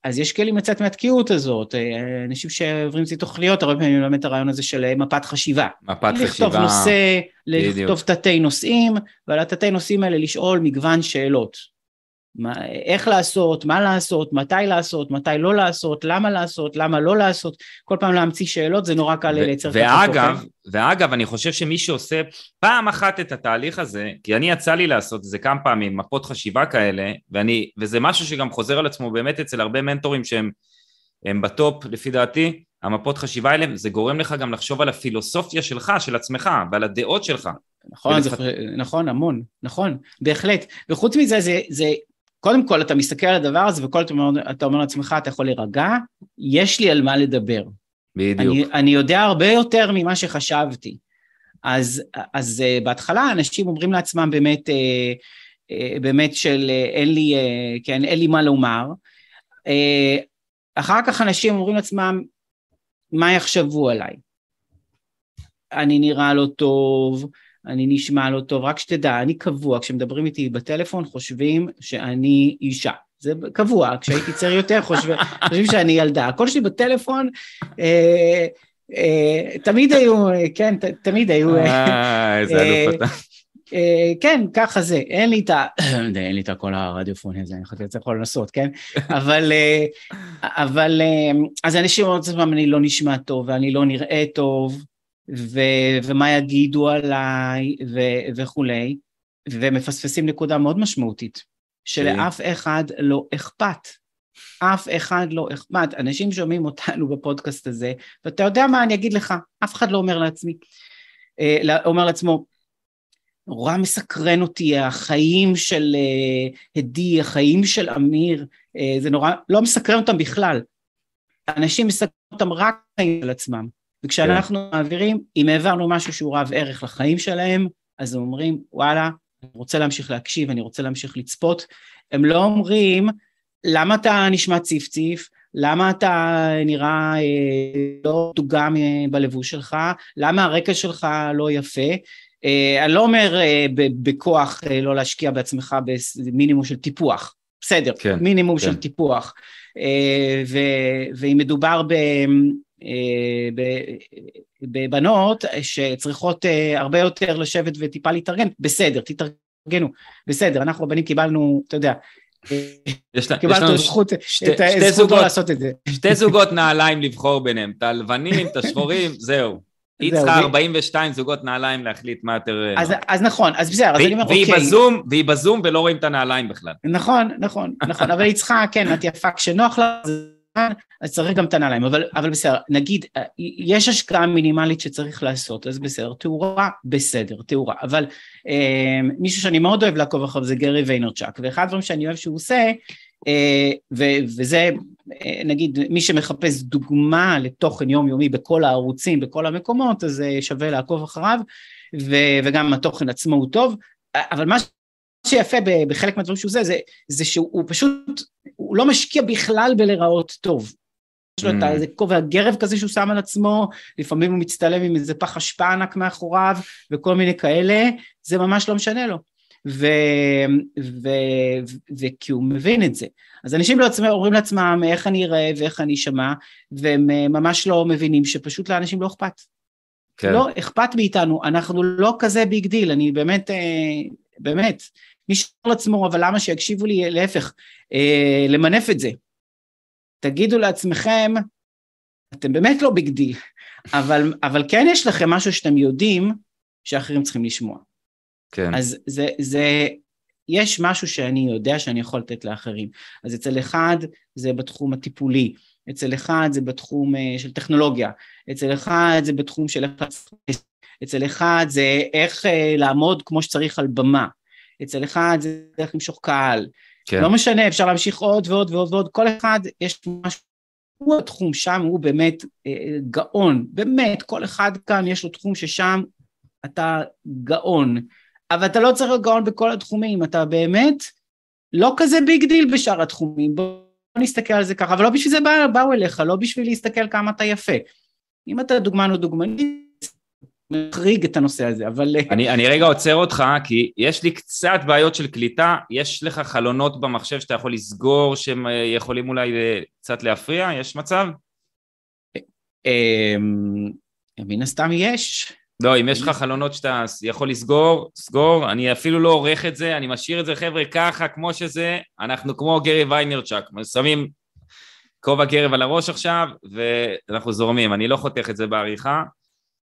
אז יש כלים לצאת מהתקיעות הזאת, אה, אנשים שעוברים תוכניות, הרבה פעמים מלמד את הרעיון הזה של אה, מפת חשיבה. מפת חשיבה. לכתוב נושא, לכתוב תתי נושאים, ועל התתי נושאים האלה לשאול מגוון שאלות. מה, איך לעשות, מה לעשות, מתי לעשות, מתי לא לעשות, למה לעשות, למה לא לעשות, כל פעם להמציא שאלות זה נורא קל לייצר ואגב, ואגב, אני חושב שמי שעושה פעם אחת את התהליך הזה, כי אני יצא לי לעשות את זה כמה פעמים, מפות חשיבה כאלה, ואני, וזה משהו שגם חוזר על עצמו באמת אצל הרבה מנטורים שהם בטופ לפי דעתי, המפות חשיבה האלה, זה גורם לך גם לחשוב על הפילוסופיה שלך, של עצמך, ועל הדעות שלך. נכון, ולפ... זה, נכון, המון, נכון, בהחלט. וחוץ מזה, זה, זה קודם כל אתה מסתכל על הדבר הזה וכל אתה אומר, אתה אומר לעצמך, אתה יכול להירגע, יש לי על מה לדבר. בדיוק. אני, אני יודע הרבה יותר ממה שחשבתי. אז, אז uh, בהתחלה אנשים אומרים לעצמם באמת, uh, uh, באמת של אין לי, כן, אין לי מה לומר. אחר כך אנשים אומרים לעצמם, מה יחשבו עליי? אני נראה לא טוב, אני נשמע לא טוב, רק שתדע, אני קבוע, כשמדברים איתי בטלפון חושבים שאני אישה. זה קבוע, כשהייתי צעיר יותר חושבים, חושבים שאני ילדה. הקול שלי בטלפון, אה, אה, תמיד היו, כן, ת, תמיד היו... אה, איזה אלוף אתה. אה, כן, ככה זה, אין לי את ה... אין לי את הקול הרדיופוני הזה, אני חושב שזה יכול לנסות, כן? אבל, אה, אבל, אה, אז אנשים אומרים לעצמם, אני לא נשמע טוב, ואני לא נראה טוב, ו- ומה יגידו עליי ו- וכולי, ומפספסים נקודה מאוד משמעותית, שלאף אחד לא אכפת. אף אחד לא אכפת. אנשים שומעים אותנו בפודקאסט הזה, ואתה יודע מה אני אגיד לך, אף אחד לא אומר לעצמי, אה, אומר לעצמו, נורא מסקרן אותי החיים של הדי, החיים של אמיר, אה, זה נורא, לא מסקרן אותם בכלל. אנשים מסקרן אותם רק חיים של עצמם. וכשאנחנו כן. מעבירים, אם העברנו משהו שהוא רב ערך לחיים שלהם, אז הם אומרים, וואלה, אני רוצה להמשיך להקשיב, אני רוצה להמשיך לצפות. הם לא אומרים, למה אתה נשמע ציף ציף? למה אתה נראה אה, לא דוגם אה, בלבוש שלך? למה הרקע שלך לא יפה? אה, אני לא אומר אה, בכוח אה, לא להשקיע בעצמך במינימום של טיפוח, בסדר, כן, מינימום כן. של טיפוח. אה, ואם מדובר ב... אה, בבנות שצריכות אה, הרבה יותר לשבת וטיפה להתארגן, בסדר, תתארגנו, בסדר, אנחנו הבנים קיבלנו, אתה יודע, קיבלנו זכות, את הזכות לא לעשות את זה. שתי זוגות נעליים לבחור ביניהם, את הלבנים, את השחורים, זהו. היא צריכה 42 זוגות נעליים להחליט מה יותר... אז, אז נכון, אז בסדר, אז אני אומר, והיא אוקיי. בזום, והיא בזום ולא רואים את הנעליים בכלל. נכון, נכון, נכון, אבל היא צריכה, כן, את יפה כשנוח לה, אז צריך גם את הנעליים, אבל, אבל בסדר, נגיד, יש השקעה מינימלית שצריך לעשות, אז בסדר, תאורה, בסדר, תאורה, אבל אה, מישהו שאני מאוד אוהב לעקוב אחריו זה גרי ויינרצ'אק, ואחד הדברים שאני אוהב שהוא עושה, אה, ו- וזה, אה, נגיד, מי שמחפש דוגמה לתוכן יומיומי בכל הערוצים, בכל המקומות, אז אה, שווה לעקוב אחריו, ו- וגם התוכן עצמו הוא טוב, אבל מה שיפה בחלק מהדברים שהוא זה, זה, זה שהוא פשוט, הוא לא משקיע בכלל בלהיראות טוב. יש לו את mm. איזה כובע גרב כזה שהוא שם על עצמו, לפעמים הוא מצטלם עם איזה פח אשפה ענק מאחוריו וכל מיני כאלה, זה ממש לא משנה לו. וכי הוא מבין את זה. אז אנשים לעצמם אומרים לעצמם איך אני אראה ואיך אני אשמע, והם אה, ממש לא מבינים שפשוט לאנשים לא אכפת. כן. לא אכפת מאיתנו, אנחנו לא כזה big deal, אני באמת, אה, באמת, מי שאומר לעצמו, אבל למה שיקשיבו לי, להפך, אה, למנף את זה. תגידו לעצמכם, אתם באמת לא big deal, אבל, אבל כן יש לכם משהו שאתם יודעים שאחרים צריכים לשמוע. כן. אז זה, זה, יש משהו שאני יודע שאני יכול לתת לאחרים. אז אצל אחד זה בתחום הטיפולי, אצל אחד זה בתחום אה, של טכנולוגיה, אצל אחד זה בתחום של איך... אצל אחד זה איך אה, לעמוד כמו שצריך על במה, אצל אחד זה איך למשוך קהל. כן. לא משנה, אפשר להמשיך עוד ועוד ועוד ועוד, כל אחד יש משהו, הוא התחום שם, הוא באמת אה, גאון, באמת, כל אחד כאן יש לו תחום ששם אתה גאון. אבל אתה לא צריך להיות גאון בכל התחומים, אתה באמת לא כזה big deal בשאר התחומים, בוא נסתכל על זה ככה, אבל לא בשביל זה בא, באו אליך, לא בשביל להסתכל כמה אתה יפה. אם אתה דוגמן או דוגמנית, מחריג את הנושא הזה, אבל... אני, אני רגע עוצר אותך, כי יש לי קצת בעיות של קליטה, יש לך חלונות במחשב שאתה יכול לסגור, שהם אה, יכולים אולי אה, קצת להפריע? יש מצב? אמ, מן הסתם יש. לא, אם יש לך חלונות שאתה יכול לסגור, סגור, אני אפילו לא עורך את זה, אני משאיר את זה חבר'ה ככה, כמו שזה, אנחנו כמו גרי ויינרצ'אק, שמים כובע גרב על הראש עכשיו, ואנחנו זורמים, אני לא חותך את זה בעריכה,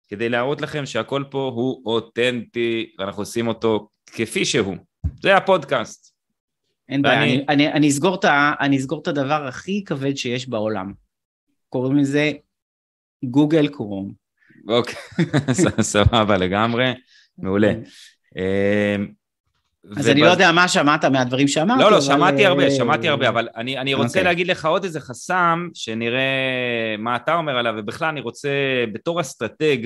כדי להראות לכם שהכל פה הוא אותנטי, ואנחנו עושים אותו כפי שהוא. זה הפודקאסט. אין בעיה, אני, אני, אני, אסגור את, אני אסגור את הדבר הכי כבד שיש בעולם. קוראים לזה גוגל קרום. אוקיי, סבבה לגמרי, מעולה. אז אני לא יודע מה שמעת מהדברים שאמרתי. לא, לא, שמעתי הרבה, אה, שמעתי הרבה, אבל אני רוצה אוקיי. להגיד לך עוד איזה חסם, שנראה מה אתה אומר עליו, ובכלל אני רוצה, בתור אסטרטג,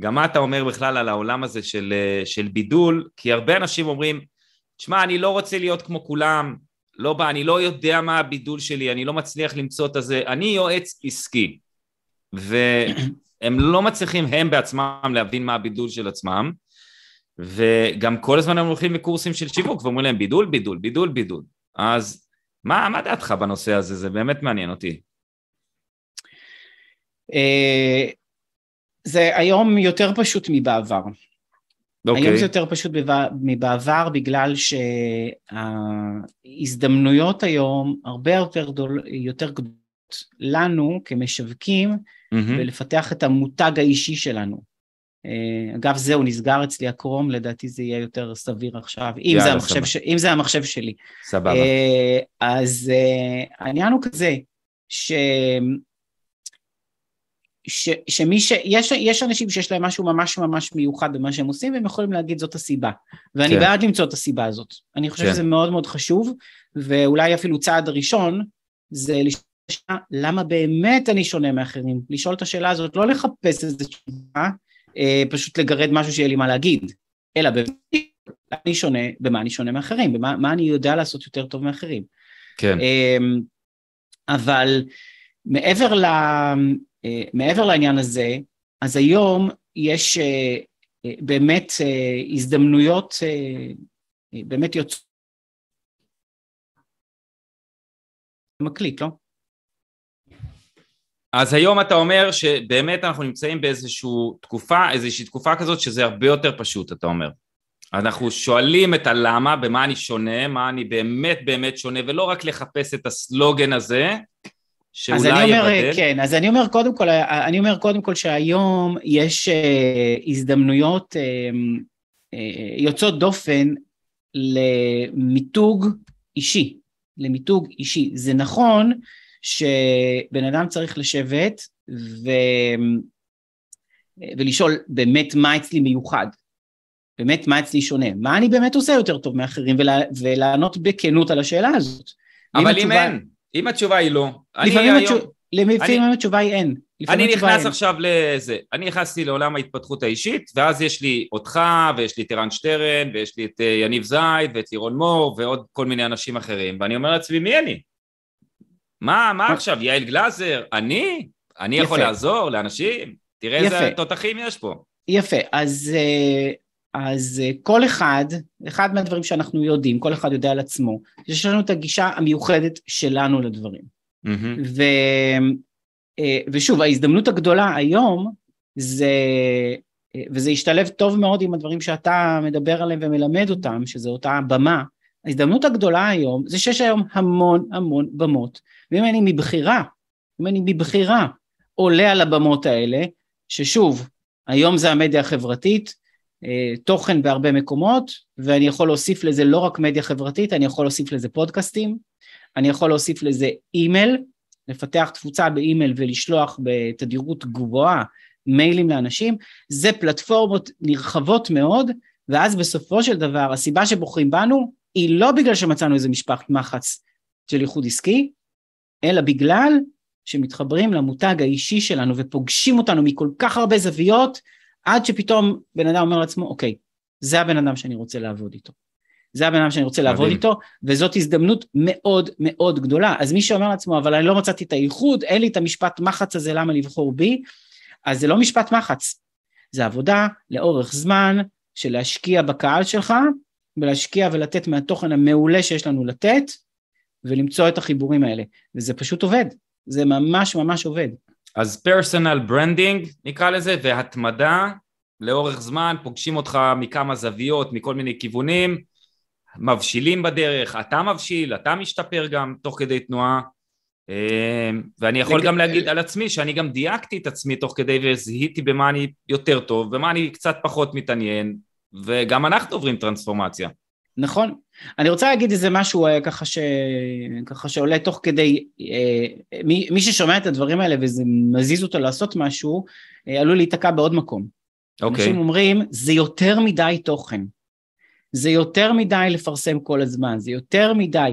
גם מה אתה אומר בכלל על העולם הזה של, אה, של בידול, כי הרבה אנשים אומרים, שמע, אני לא רוצה להיות כמו כולם, לא בא, אני לא יודע מה הבידול שלי, אני לא מצליח למצוא את הזה, אני יועץ עסקי, והם לא מצליחים הם בעצמם להבין מה הבידול של עצמם, וגם כל הזמן הם הולכים לקורסים של שיווק ואומרים להם בידול, בידול, בידול, בידול. אז מה, מה דעתך בנושא הזה? זה באמת מעניין אותי. אה, זה היום יותר פשוט מבעבר. Okay. אוקיי. היום זה יותר פשוט מבעבר בגלל שההזדמנויות היום הרבה יותר, גדול, יותר גדולות לנו כמשווקים mm-hmm. ולפתח את המותג האישי שלנו. אה, אגב זהו נסגר אצלי הקרום לדעתי זה יהיה יותר סביר עכשיו אם, זה המחשב, ש... אם זה המחשב שלי. סבבה. אה, אז אה, העניין הוא כזה ש... ש, שמי ש... יש, יש אנשים שיש להם משהו ממש ממש מיוחד במה שהם עושים והם יכולים להגיד זאת הסיבה ואני כן. בעד למצוא את הסיבה הזאת אני חושב כן. שזה מאוד מאוד חשוב ואולי אפילו צעד ראשון זה לשאול למה באמת אני שונה מאחרים לשאול את השאלה הזאת לא לחפש איזה תשובה אה, פשוט לגרד משהו שיהיה לי מה להגיד, אלא במה אני שונה, במה אני שונה מאחרים, במה אני יודע לעשות יותר טוב מאחרים. כן. אמ, אבל מעבר, ל, אה, מעבר לעניין הזה, אז היום יש אה, באמת הזדמנויות באמת יוצאות מקליט, לא? אז היום אתה אומר שבאמת אנחנו נמצאים באיזושהי תקופה, איזושהי תקופה כזאת שזה הרבה יותר פשוט, אתה אומר. אנחנו שואלים את הלמה, במה אני שונה, מה אני באמת באמת שונה, ולא רק לחפש את הסלוגן הזה, שאולי אז אני אומר, יבדל. כן, אז אני אומר קודם כל, אני אומר קודם כל שהיום יש uh, הזדמנויות uh, uh, יוצאות דופן למיתוג אישי, למיתוג אישי. זה נכון שבן אדם צריך לשבת ו... ולשאול באמת מה אצלי מיוחד, באמת מה אצלי שונה, מה אני באמת עושה יותר טוב מאחרים ולה... ולענות בכנות על השאלה הזאת. אבל אם התשובה... אין, אם התשובה היא לא, לפעמים, היום... התשוב... לפעמים אני... התשובה היא אין. אני נכנס אין. עכשיו לזה, אני נכנסתי לעולם ההתפתחות האישית, ואז יש לי אותך, ויש לי את ערן שטרן, ויש לי את אה, יניב זייד, ואת לירון מור, ועוד כל מיני אנשים אחרים, ואני אומר לעצמי, מי אני? מה, מה עכשיו, יעל גלאזר? אני? אני יכול לעזור לאנשים? תראה איזה תותחים יש פה. יפה, אז, אה, אז אה, כל אחד, אחד מהדברים שאנחנו יודעים, כל אחד יודע על עצמו, יש לנו את הגישה המיוחדת שלנו לדברים. Mm-hmm. ו, אה, ושוב, ההזדמנות הגדולה היום זה, וזה ישתלב טוב מאוד עם הדברים שאתה מדבר עליהם ומלמד אותם, שזה אותה במה, ההזדמנות הגדולה היום זה שיש היום המון המון במות ואם אני מבחירה, אם אני מבחירה עולה על הבמות האלה, ששוב, היום זה המדיה החברתית, אה, תוכן בהרבה מקומות, ואני יכול להוסיף לזה לא רק מדיה חברתית, אני יכול להוסיף לזה פודקאסטים, אני יכול להוסיף לזה אימייל, לפתח תפוצה באימייל ולשלוח בתדירות גבוהה מיילים לאנשים, זה פלטפורמות נרחבות מאוד, ואז בסופו של דבר הסיבה שבוחרים בנו היא לא בגלל שמצאנו איזה משפחת מחץ של איחוד עסקי, אלא בגלל שמתחברים למותג האישי שלנו ופוגשים אותנו מכל כך הרבה זוויות, עד שפתאום בן אדם אומר לעצמו, אוקיי, זה הבן אדם שאני רוצה לעבוד איתו. זה הבן אדם שאני רוצה לעבוד איתו, וזאת הזדמנות מאוד מאוד גדולה. אז מי שאומר לעצמו, אבל אני לא מצאתי את האיחוד, אין לי את המשפט מחץ הזה, למה לבחור בי? אז זה לא משפט מחץ, זה עבודה לאורך זמן של להשקיע בקהל שלך, ולהשקיע ולתת מהתוכן המעולה שיש לנו לתת, ולמצוא את החיבורים האלה, וזה פשוט עובד, זה ממש ממש עובד. אז personal branding נקרא לזה, והתמדה, לאורך זמן, פוגשים אותך מכמה זוויות, מכל מיני כיוונים, מבשילים בדרך, אתה מבשיל, אתה משתפר גם תוך כדי תנועה, אמ, ואני יכול לג... גם להגיד על עצמי שאני גם דייקתי את עצמי תוך כדי וזיהיתי במה אני יותר טוב, במה אני קצת פחות מתעניין, וגם אנחנו עוברים טרנספורמציה. נכון. אני רוצה להגיד איזה משהו אה, ככה, ש... ככה שעולה תוך כדי, אה, מי, מי ששומע את הדברים האלה וזה מזיז אותו לעשות משהו, אה, עלול להיתקע בעוד מקום. אוקיי. אנשים אומרים, זה יותר מדי תוכן. זה יותר מדי לפרסם כל הזמן, זה יותר מדי.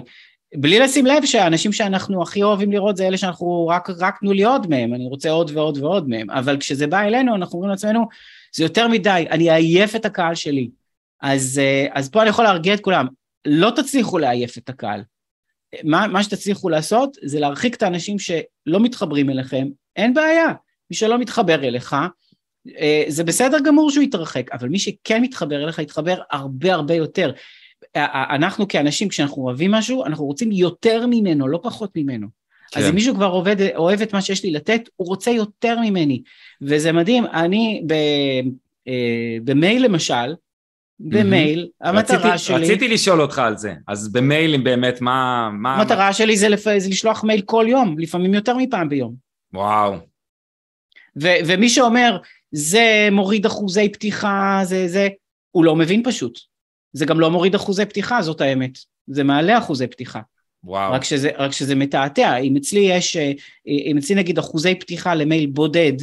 בלי לשים לב שהאנשים שאנחנו הכי אוהבים לראות זה אלה שאנחנו רק, רק תנו לי עוד מהם, אני רוצה עוד ועוד ועוד מהם, אבל כשזה בא אלינו אנחנו אומרים לעצמנו, זה יותר מדי, אני אעייף את הקהל שלי. אז, אה, אז פה אני יכול להרגיע את כולם, לא תצליחו לעייף את הקהל. מה, מה שתצליחו לעשות זה להרחיק את האנשים שלא מתחברים אליכם, אין בעיה, מי שלא מתחבר אליך, אה, זה בסדר גמור שהוא יתרחק, אבל מי שכן מתחבר אליך יתחבר הרבה הרבה יותר. אנחנו כאנשים, כשאנחנו אוהבים משהו, אנחנו רוצים יותר ממנו, לא פחות ממנו. כן. אז אם מישהו כבר עובד, אוהב את מה שיש לי לתת, הוא רוצה יותר ממני. וזה מדהים, אני ב, אה, במייל למשל, במייל, mm-hmm. המטרה רציתי, שלי... רציתי לשאול אותך על זה, אז במיילים באמת, מה... מה המטרה מה... שלי זה, לפ... זה לשלוח מייל כל יום, לפעמים יותר מפעם ביום. וואו. ו- ומי שאומר, זה מוריד אחוזי פתיחה, זה זה, הוא לא מבין פשוט. זה גם לא מוריד אחוזי פתיחה, זאת האמת. זה מעלה אחוזי פתיחה. וואו. רק שזה, רק שזה מתעתע. אם אצלי יש, אה, אם אצלי נגיד אחוזי פתיחה למייל בודד,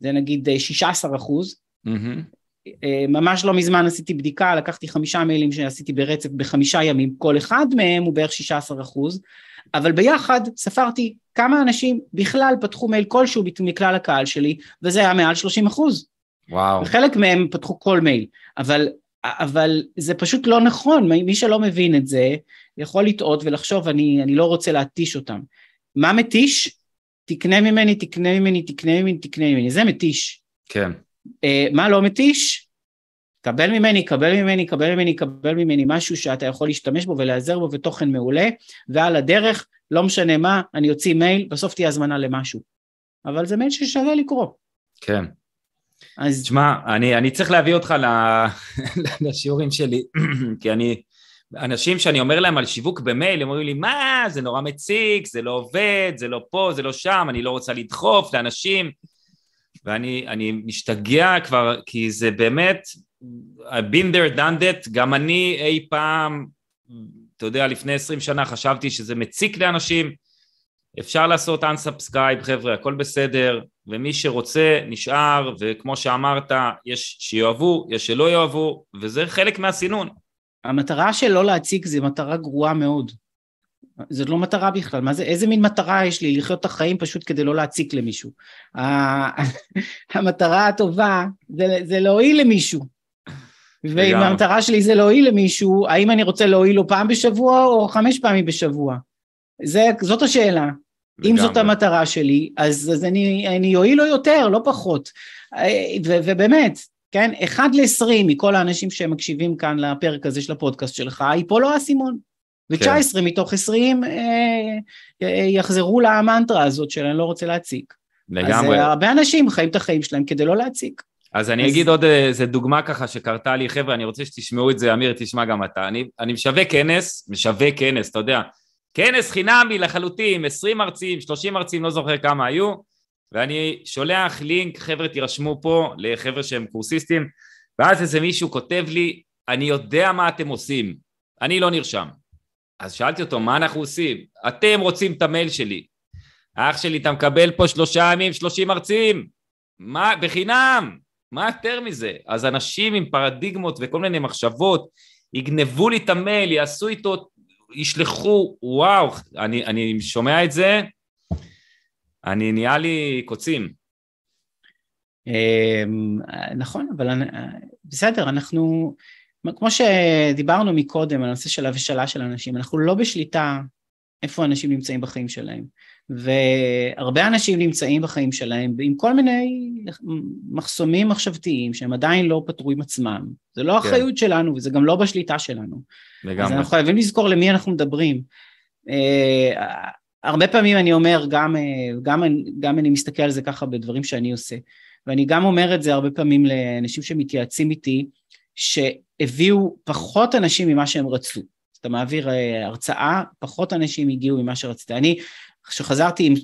זה נגיד 16 אה, אחוז, mm-hmm. ממש לא מזמן עשיתי בדיקה, לקחתי חמישה מיילים שעשיתי ברצף בחמישה ימים, כל אחד מהם הוא בערך 16 אחוז, אבל ביחד ספרתי כמה אנשים בכלל פתחו מייל כלשהו מכלל הקהל שלי, וזה היה מעל 30 אחוז. וואו. וחלק מהם פתחו כל מייל, אבל, אבל זה פשוט לא נכון, מי שלא מבין את זה יכול לטעות ולחשוב אני, אני לא רוצה להתיש אותם. מה מתיש? תקנה ממני, תקנה ממני, תקנה ממני, תקנה ממני, זה מתיש. כן. Uh, מה לא מתיש? קבל ממני, קבל ממני, קבל ממני, קבל ממני משהו שאתה יכול להשתמש בו ולהיעזר בו ותוכן מעולה, ועל הדרך, לא משנה מה, אני אוציא מייל, בסוף תהיה הזמנה למשהו. אבל זה מייל ששווה לקרוא. כן. אז... תשמע, אני, אני צריך להביא אותך לשיעורים שלי, כי אני, אנשים שאני אומר להם על שיווק במייל, הם אומרים לי, מה, זה נורא מציק, זה לא עובד, זה לא פה, זה לא שם, אני לא רוצה לדחוף לאנשים, ואני משתגע כבר, כי זה באמת, I've been there, done that, גם אני אי פעם, אתה יודע, לפני עשרים שנה חשבתי שזה מציק לאנשים, אפשר לעשות unsubscribe חבר'ה, הכל בסדר, ומי שרוצה נשאר, וכמו שאמרת, יש שיאהבו, יש שלא יאהבו, וזה חלק מהסינון. המטרה של לא להציג זה מטרה גרועה מאוד. זאת לא מטרה בכלל, מה זה, איזה מין מטרה יש לי לחיות את החיים פשוט כדי לא להציק למישהו. המטרה הטובה זה, זה להועיל למישהו. ואם המטרה שלי זה להועיל למישהו, האם אני רוצה להועיל לו פעם בשבוע או חמש פעמים בשבוע? זה, זאת השאלה. לגמרי. אם זאת המטרה שלי, אז, אז אני, אני אועיל לו יותר, לא פחות. ו, ובאמת, כן, אחד לעשרים מכל האנשים שמקשיבים כאן לפרק הזה של הפודקאסט שלך, ייפול לו האסימון. ו-19 כן. מתוך 20 אה, אה, יחזרו למנטרה הזאת של אני לא רוצה להציק. לגמרי. אז אה, הרבה אנשים חיים את החיים שלהם כדי לא להציק. אז אני אז... אגיד עוד איזה דוגמה ככה שקרתה לי, חבר'ה, אני רוצה שתשמעו את זה, אמיר, תשמע גם אתה. אני, אני משווק כנס, משווק כנס, אתה יודע, כנס חינמי לחלוטין, 20 מרצים, 30 מרצים, לא זוכר כמה היו, ואני שולח לינק, חבר'ה תירשמו פה, לחבר'ה שהם קורסיסטים, ואז איזה מישהו כותב לי, אני יודע מה אתם עושים, אני לא נרשם. אז שאלתי אותו, מה אנחנו עושים? אתם רוצים את המייל שלי. אח שלי, אתה מקבל פה שלושה ימים, שלושים מרצים. מה, בחינם. מה יותר מזה? אז אנשים עם פרדיגמות וכל מיני מחשבות יגנבו לי את המייל, יעשו איתו, ישלחו, וואו, אני, אני שומע את זה, אני נהיה לי קוצים. אמ, נכון, אבל בסדר, אנחנו, כמו שדיברנו מקודם על הנושא של הבשלה של אנשים, אנחנו לא בשליטה איפה אנשים נמצאים בחיים שלהם. והרבה אנשים נמצאים בחיים שלהם עם כל מיני מחסומים מחשבתיים שהם עדיין לא פתרו עם עצמם. זה לא כן. אחריות שלנו וזה גם לא בשליטה שלנו. לגמרי. אז אנחנו חייבים לזכור למי אנחנו מדברים. Uh, הרבה פעמים אני אומר, גם, גם, גם אני מסתכל על זה ככה בדברים שאני עושה. ואני גם אומר את זה הרבה פעמים לאנשים שמתייעצים איתי, שהביאו פחות אנשים ממה שהם רצו. אתה מעביר אה, הרצאה, פחות אנשים הגיעו ממה שרצית. אני, כשחזרתי עם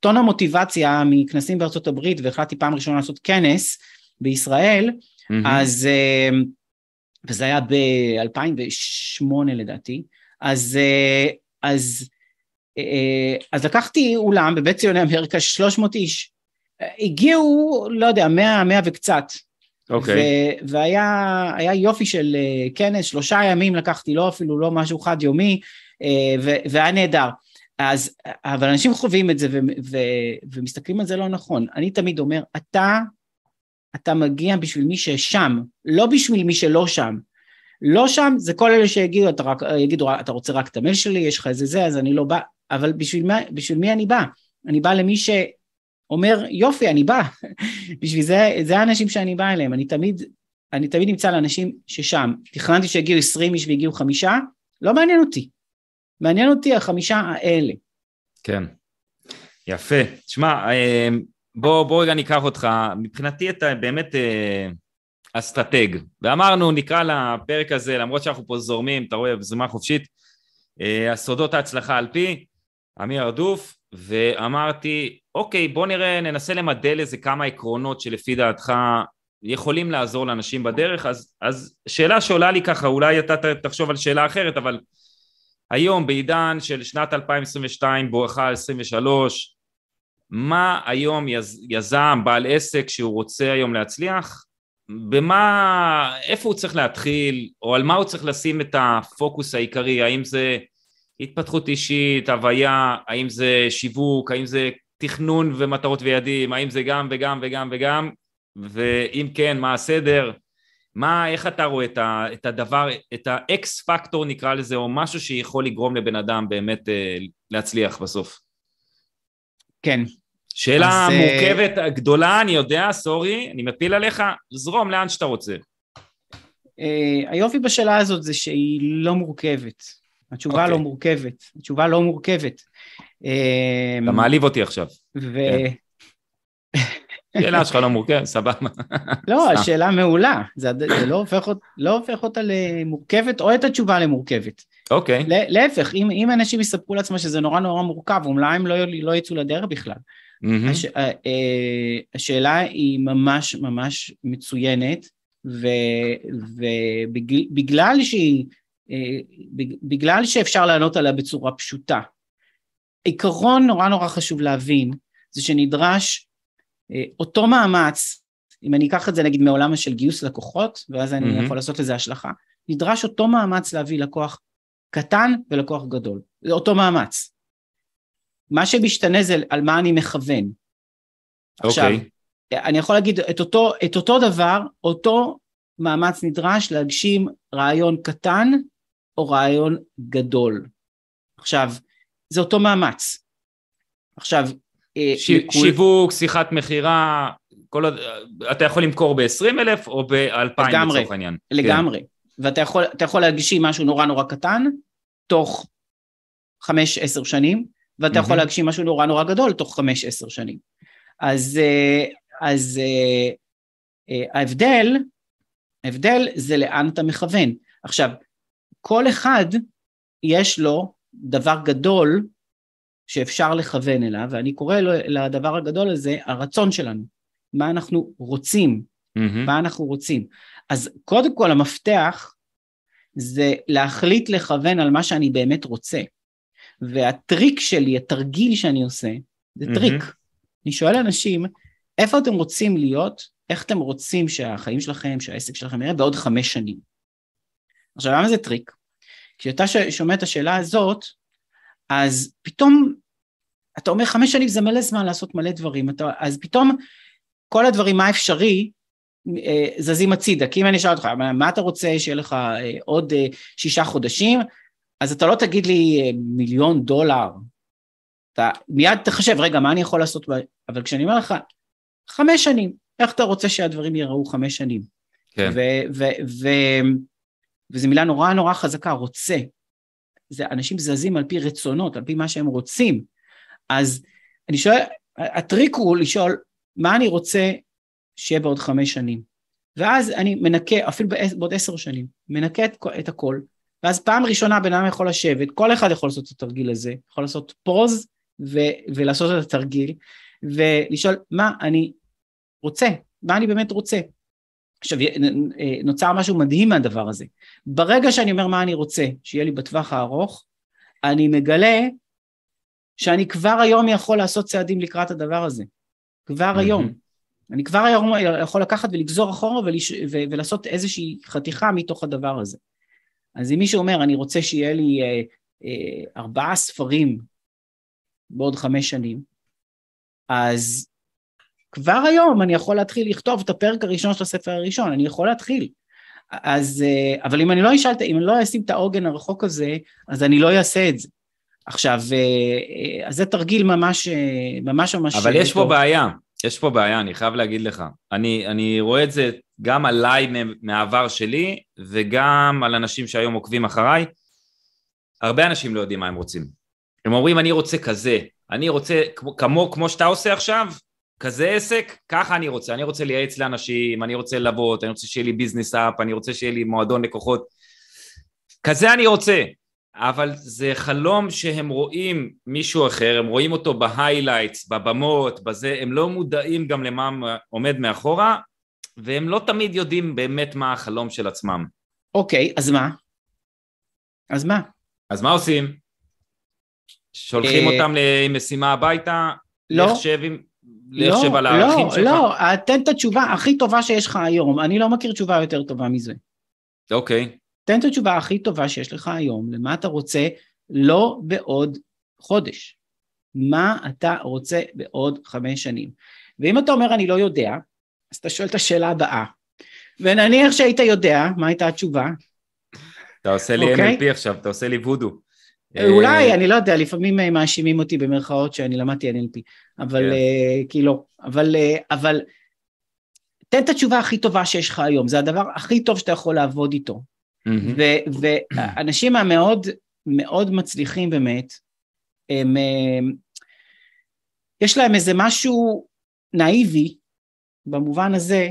טון המוטיבציה מכנסים בארצות הברית והחלטתי פעם ראשונה לעשות כנס בישראל, mm-hmm. אז, אה, וזה היה ב-2008 לדעתי, אז, אה, אז, אז לקחתי אולם בבית ציוני אמריקה 300 איש, הגיעו, לא יודע, 100, 100 וקצת, אוקיי. Okay. והיה יופי של אה, כנס, שלושה ימים לקחתי, לא אפילו לא משהו חד יומי, אה, והיה נהדר. אז, אבל אנשים חווים את זה ו, ו, ומסתכלים על זה לא נכון. אני תמיד אומר, אתה, אתה מגיע בשביל מי ששם, לא בשביל מי שלא שם. לא שם זה כל אלה שיגידו, אתה, רק, יגידו, אתה רוצה רק את המייל שלי, יש לך איזה זה, אז אני לא בא, אבל בשביל, מה, בשביל מי אני בא? אני בא למי ש... אומר יופי אני בא, בשביל זה, זה האנשים שאני בא אליהם, אני תמיד, אני תמיד נמצא לאנשים ששם, תכננתי שיגיעו עשרים איש והגיעו חמישה, לא מעניין אותי, מעניין אותי החמישה האלה. כן, יפה, שמע אה, בוא, בוא רגע ניקח אותך, מבחינתי אתה באמת אה, אסטרטג, ואמרנו נקרא לפרק הזה, למרות שאנחנו פה זורמים, אתה רואה, זרימה חופשית, אה, הסודות ההצלחה על פי, אמיר ארדוף, ואמרתי, אוקיי, בוא נראה, ננסה למדל איזה כמה עקרונות שלפי דעתך יכולים לעזור לאנשים בדרך, אז, אז שאלה שעולה לי ככה, אולי אתה תחשוב על שאלה אחרת, אבל היום בעידן של שנת 2022 בואכה 23, מה היום יז, יזם, בעל עסק שהוא רוצה היום להצליח, במה, איפה הוא צריך להתחיל, או על מה הוא צריך לשים את הפוקוס העיקרי, האם זה התפתחות אישית, הוויה, האם זה שיווק, האם זה תכנון ומטרות ויעדים, האם זה גם וגם וגם וגם, ואם כן, מה הסדר, מה, איך אתה רואה את, ה, את הדבר, את האקס פקטור נקרא לזה, או משהו שיכול לגרום לבן אדם באמת אה, להצליח בסוף? כן. שאלה אז, אה, מורכבת, uh... גדולה, אני יודע, סורי, אני מפיל עליך, זרום לאן שאתה רוצה. Uh, היופי בשאלה הזאת זה שהיא לא מורכבת. התשובה okay. אוקיי. לא מורכבת, התשובה לא מורכבת. אתה מעליב אותי עכשיו. ו... שאלה שלך לא מורכבת, סבבה. לא, השאלה מעולה, זה, זה לא, הופך, לא הופך אותה למורכבת או את התשובה למורכבת. אוקיי. Okay. להפך, אם, אם אנשים יספרו לעצמם שזה נורא נורא מורכב, אולי הם לא, לא יצאו לדרך בכלל. Mm-hmm. הש, אה, אה, השאלה היא ממש ממש מצוינת, ובגלל שהיא בגלל שאפשר לענות עליה בצורה פשוטה. עיקרון נורא נורא חשוב להבין זה שנדרש אה, אותו מאמץ, אם אני אקח את זה נגיד מעולם של גיוס לקוחות, ואז אני mm-hmm. יכול לעשות לזה השלכה, נדרש אותו מאמץ להביא לקוח קטן ולקוח גדול, זה אותו מאמץ. מה שמשתנה זה על מה אני מכוון. Okay. עכשיו, אוקיי. אני יכול להגיד את אותו, את אותו דבר, אותו מאמץ נדרש להגשים רעיון קטן או רעיון גדול. עכשיו, זה אותו מאמץ. עכשיו, אה, ש... לכול... שיווק, שיחת מכירה, כל... אתה יכול למכור ב-20 אלף או ב-2,000 לצורך העניין. לגמרי, כן. ואתה יכול, יכול להגשים משהו נורא נורא קטן, תוך 5-10 שנים, ואתה mm-hmm. יכול להגשים משהו נורא נורא גדול תוך 5-10 שנים. אז, אה, אז אה, ההבדל, ההבדל זה לאן אתה מכוון. עכשיו, כל אחד יש לו דבר גדול שאפשר לכוון אליו, ואני קורא לו, לדבר הגדול הזה הרצון שלנו, מה אנחנו רוצים, mm-hmm. מה אנחנו רוצים. אז קודם כל המפתח זה להחליט לכוון על מה שאני באמת רוצה. והטריק שלי, התרגיל שאני עושה, זה mm-hmm. טריק. אני שואל אנשים, איפה אתם רוצים להיות, איך אתם רוצים שהחיים שלכם, שהעסק שלכם יראה בעוד חמש שנים. עכשיו למה זה טריק? כשאתה שומע את השאלה הזאת, אז פתאום אתה אומר חמש שנים זה מלא זמן לעשות מלא דברים, אתה, אז פתאום כל הדברים מה אפשרי אה, זזים הצידה, כי אם אני אשאל אותך מה, מה אתה רוצה שיהיה לך אה, עוד אה, שישה חודשים, אז אתה לא תגיד לי מיליון דולר, אתה מיד תחשב רגע מה אני יכול לעשות, אבל כשאני אומר לך חמש שנים, איך אתה רוצה שהדברים ייראו חמש שנים? כן. ו- ו- ו- וזו מילה נורא נורא חזקה, רוצה. זה אנשים זזים על פי רצונות, על פי מה שהם רוצים. אז אני שואל, הטריק הוא לשאול, מה אני רוצה שיהיה בעוד חמש שנים. ואז אני מנקה, אפילו בעוד עשר שנים, מנקה את, את הכל, ואז פעם ראשונה בן אדם יכול לשבת, כל אחד יכול לעשות את התרגיל הזה, יכול לעשות פוז ו- ולעשות את התרגיל, ולשאול מה אני רוצה, מה אני באמת רוצה. עכשיו נוצר משהו מדהים מהדבר הזה. ברגע שאני אומר מה אני רוצה, שיהיה לי בטווח הארוך, אני מגלה שאני כבר היום יכול לעשות צעדים לקראת הדבר הזה. כבר mm-hmm. היום. אני כבר היום יכול לקחת ולגזור אחורה ולש... ו... ולעשות איזושהי חתיכה מתוך הדבר הזה. אז אם מישהו אומר, אני רוצה שיהיה לי אה, אה, ארבעה ספרים בעוד חמש שנים, אז כבר היום אני יכול להתחיל לכתוב את הפרק הראשון של הספר הראשון, אני יכול להתחיל. אז, אה, אבל אם אני לא אשאל, אם אני לא אשים את העוגן הרחוק הזה, אז אני לא אעשה את זה. עכשיו, אה, אה, אז זה תרגיל ממש ממש ממש... אבל יש פה בעיה, יש פה בעיה, אני חייב להגיד לך. אני, אני רואה את זה גם עליי מהעבר שלי, וגם על אנשים שהיום עוקבים אחריי. הרבה אנשים לא יודעים מה הם רוצים. הם אומרים, אני רוצה כזה, אני רוצה כמו, כמו, כמו שאתה עושה עכשיו, כזה עסק, ככה אני רוצה. אני רוצה לייעץ לאנשים, אני רוצה ללוות, אני רוצה שיהיה לי business up, אני רוצה שיהיה לי מועדון לקוחות. כזה אני רוצה. אבל זה חלום שהם רואים מישהו אחר, הם רואים אותו ב highlights, בבמות, בזה, הם לא מודעים גם למה עומד מאחורה, והם לא תמיד יודעים באמת מה החלום של עצמם. אוקיי, אז מה? אז מה? אז מה עושים? שולחים אה, אותם למשימה הביתה? לא. לחשב עם... לחשב לא, על הערכים לא, שלך? לא, לא, תן את התשובה הכי טובה שיש לך היום, אני לא מכיר תשובה יותר טובה מזה. אוקיי. תן את התשובה הכי טובה שיש לך היום, למה אתה רוצה לא בעוד חודש. מה אתה רוצה בעוד חמש שנים. ואם אתה אומר אני לא יודע, אז אתה שואל את השאלה הבאה. ונניח שהיית יודע, מה הייתה התשובה? אתה עושה לי okay? אוקיי? NLP עכשיו, אתה עושה לי וודו. אולי, אני לא יודע, לפעמים מאשימים אותי במרכאות שאני למדתי NLP, אבל כאילו, אבל, אבל תן את התשובה הכי טובה שיש לך היום, זה הדבר הכי טוב שאתה יכול לעבוד איתו. ואנשים המאוד מאוד מצליחים באמת, הם, יש להם איזה משהו נאיבי, במובן הזה,